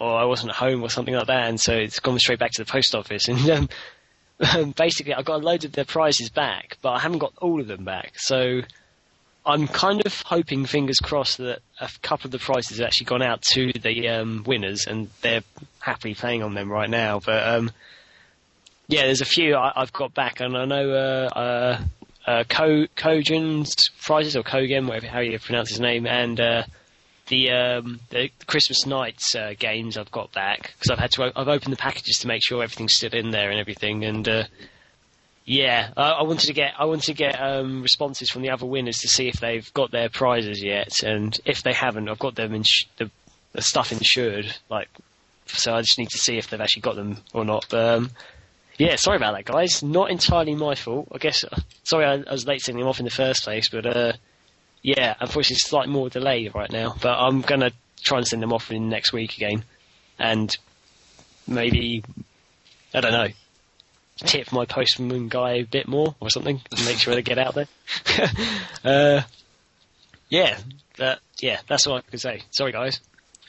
or I wasn't at home or something like that, and so it's gone straight back to the post office. *laughs* And um, *laughs* basically, I got a load of their prizes back, but I haven't got all of them back. So I'm kind of hoping, fingers crossed, that a couple of the prizes have actually gone out to the um, winners, and they're happily playing on them right now. But um, yeah, there's a few I, have got back, and I know uh, uh, uh, Ko- Kojan's prizes or Kogen, whatever how you pronounce his name, and uh, the um, the Christmas nights uh, games I've got back because I've had to I've opened the packages to make sure everything's still in there and everything, and uh, yeah, I, I, wanted to get I wanted to get um, responses from the other winners to see if they've got their prizes yet, and if they haven't, I've got them ins- the, the stuff insured. Like, so I just need to see if they've actually got them or not. But um, yeah, sorry about that, guys. Not entirely my fault. I guess. Uh, sorry, I, I, was late sending them off in the first place, but uh, yeah, unfortunately, it's slightly more delay right now. But I'm gonna try and send them off in next week again, and maybe I don't know tip my postman guy a bit more or something and make sure they get out there. *laughs* uh, yeah, that, yeah, that's all I can say. Sorry, guys.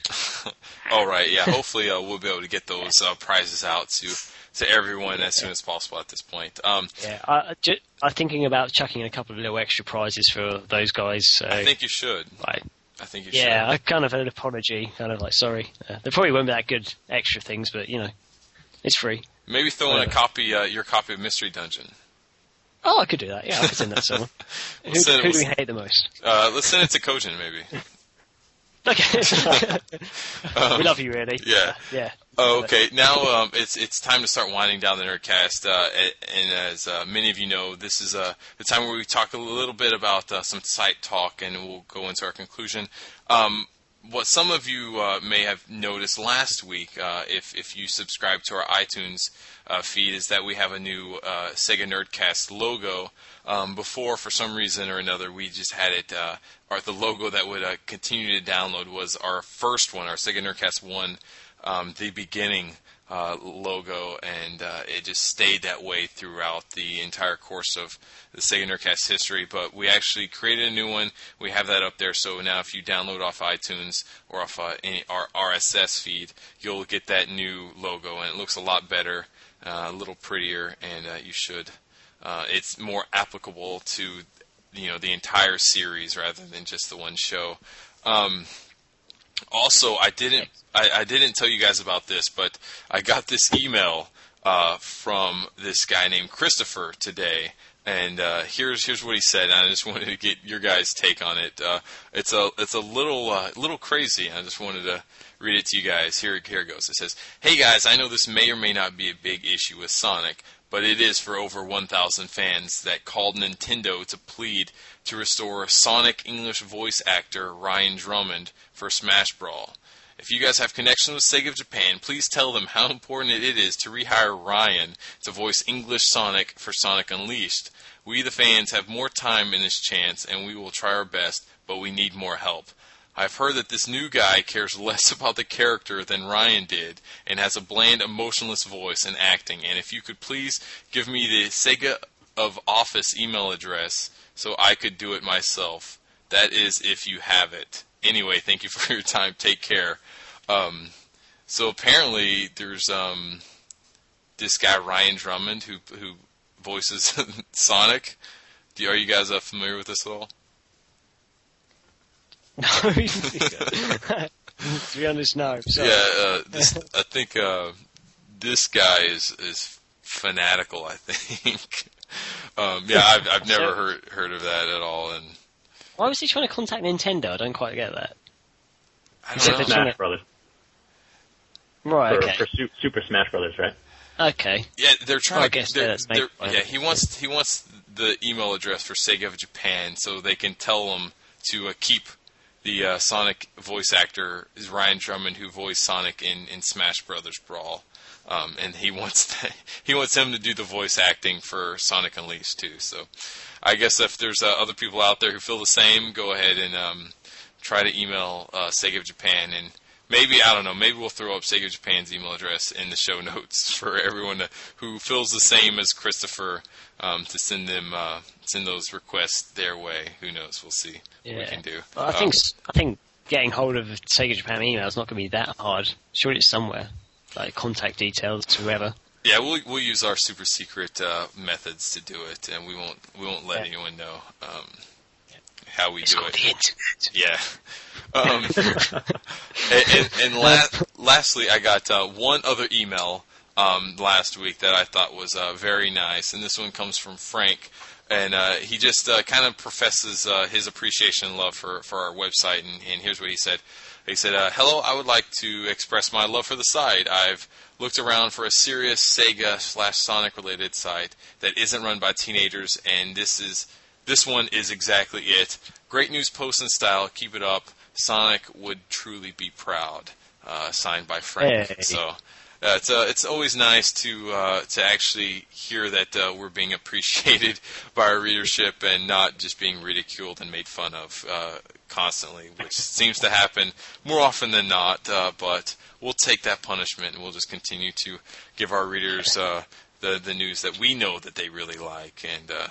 *laughs* all right, yeah. Hopefully, uh, we'll be able to get those uh, prizes out to to everyone as soon as possible at this point. Um, yeah, I, just, I'm thinking about chucking in a couple of little extra prizes for those guys. So, I think you should. Right. I think you yeah, should. Yeah, I kind of an apology, kind of like sorry. Uh, there probably won't be that good extra things, but you know, it's free. Maybe throw in a copy, uh, your copy of Mystery Dungeon. Oh, I could do that. Yeah, I could send that to someone. *laughs* who, who do we hate the most? Uh, let's send it to Kojin, maybe. *laughs* okay. *laughs* um, we love you, really. Yeah. Yeah. Oh, okay. Now um, it's it's time to start winding down the Nerdcast, uh, and as uh, many of you know, this is uh, the time where we talk a little bit about uh, some site talk, and we'll go into our conclusion. Um, what some of you uh, may have noticed last week, uh, if if you subscribe to our iTunes uh, feed, is that we have a new uh, Sega Nerdcast logo. Um, before, for some reason or another, we just had it. Uh, or the logo that would uh, continue to download was our first one, our Sega Nerdcast one, um, the beginning uh, logo, and uh, it just stayed that way throughout the entire course of the Sega Nerdcast history. But we actually created a new one. We have that up there, so now if you download off iTunes or off uh, our RSS feed, you'll get that new logo, and it looks a lot better, uh, a little prettier, and uh, you should. Uh, it's more applicable to you know the entire series rather than just the one show. Um, also, I didn't I, I, didn't tell you guys about this, but I got this email uh, from this guy named Christopher today, and uh, here's here's what he said. And I just wanted to get your guys' take on it. Uh, it's a it's a little uh, little crazy. I just wanted to read it to you guys. Here here it goes. It says, "Hey guys, I know this may or may not be a big issue with Sonic, but it is for over 1,000 fans that called Nintendo to plead to restore Sonic English voice actor Ryan Drummond for Smash Brawl. If you guys have connections with Sega of Japan, please tell them how important it is to rehire Ryan to voice English Sonic for Sonic Unleashed. We, the fans, have more time in this chance, and we will try our best, but we need more help. I've heard that this new guy cares less *laughs* about the character than Ryan did and has a bland, emotionless voice and acting. And if you could please give me the Sega of Office email address so I could do it myself. That is if you have it. Anyway, thank you *laughs* for your time. Take care. Um, so apparently there's um, this guy Ryan Drummond who who voices *laughs* Sonic. Do, are you guys uh, familiar with this at all? No, *laughs* to be honest, no. Sorry. Yeah, uh, this, I think uh, this guy is is fanatical. I think. Um, yeah, I've, I've *laughs* never so, heard heard of that at all. And why was he trying to contact Nintendo? I don't quite get that. I don't know. Smash Brothers. Right. For, okay. for Super Smash Brothers, right? Okay. Yeah, they're trying well, to. I guess they're, they're, yeah, he wants he wants the email address for Sega of Japan so they can tell him to uh, keep the uh, Sonic voice actor is Ryan Drummond, who voiced Sonic in, in Smash Brothers Brawl, um, and he wants *laughs* to, he wants him to do the voice acting for Sonic Unleashed too. So, I guess if there's uh, other people out there who feel the same, go ahead and um, try to email uh, Sega of Japan, and maybe I don't know. Maybe we'll throw up Sega Japan's email address in the show *laughs* notes for everyone to, who feels the same as Christopher um, to send them uh, send those requests their way. Who knows? We'll see Yeah. what we can do. Well, I Um, think s- I think getting hold of Sega Japan email is not going to be that hard. Surely it's somewhere, like contact details to whoever. Yeah, we'll we'll use our super secret uh, methods to do it, and we won't we won't let Yeah. anyone know um, how we It's do it. Yeah. *laughs* Um, and and, and *laughs* la- lastly, I got uh, one other email um, last week that I thought was uh, very nice, and this one comes from Frank. And uh, he just uh, kind of professes uh, his appreciation and love for, for our website. And, and here's what he said. He said, uh, Hello, I would like to express my love for the site. I've looked around for a serious Sega slash Sonic related site that isn't run by teenagers, and this is this one is exactly it. Great news post and style. Keep it up. Sonic would truly be proud. Uh, signed by Frank. Hey. So uh, it's uh, it's always nice to uh, to actually hear that uh, we're being appreciated *laughs* by our readership and not just being ridiculed and made fun of uh, constantly, which seems to happen more often than not. Uh, but we'll take that punishment and we'll just continue to give our readers uh, the the news that we know that they really like, and uh,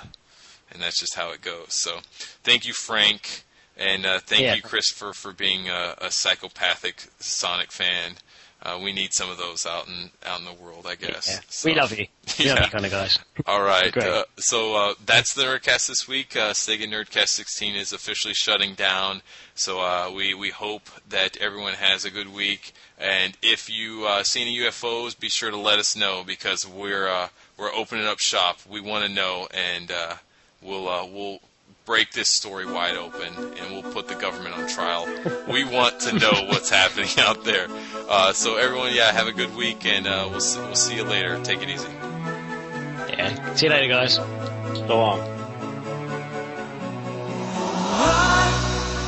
and that's just how it goes. So thank you, Frank. And uh, thank Yeah. you, Christopher, for being a, a psychopathic Sonic fan. Uh, we need some of those out in out in the world, I guess. Yeah. So- We love you. We love you kind of guys. All right. Great. Uh, so uh, that's the Nerdcast this week. Uh, Sega Nerdcast 16 is officially shutting down. So uh, we we hope that everyone has a good week. And if you uh, see any UFOs, be sure to let us know because we're uh, we're opening up shop. We want to know, and uh, we'll uh, we'll break this story wide open, and we'll put the government on trial. we want to know what's happening *laughs* out there. Uh, so everyone, yeah, have a good week, and uh, we'll see, we'll see you later. Take it easy. Yeah. See you later, guys. So long.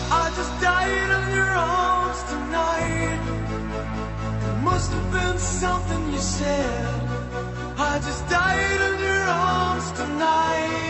I just died in your arms tonight. It must have been something you said. I just died in your arms tonight.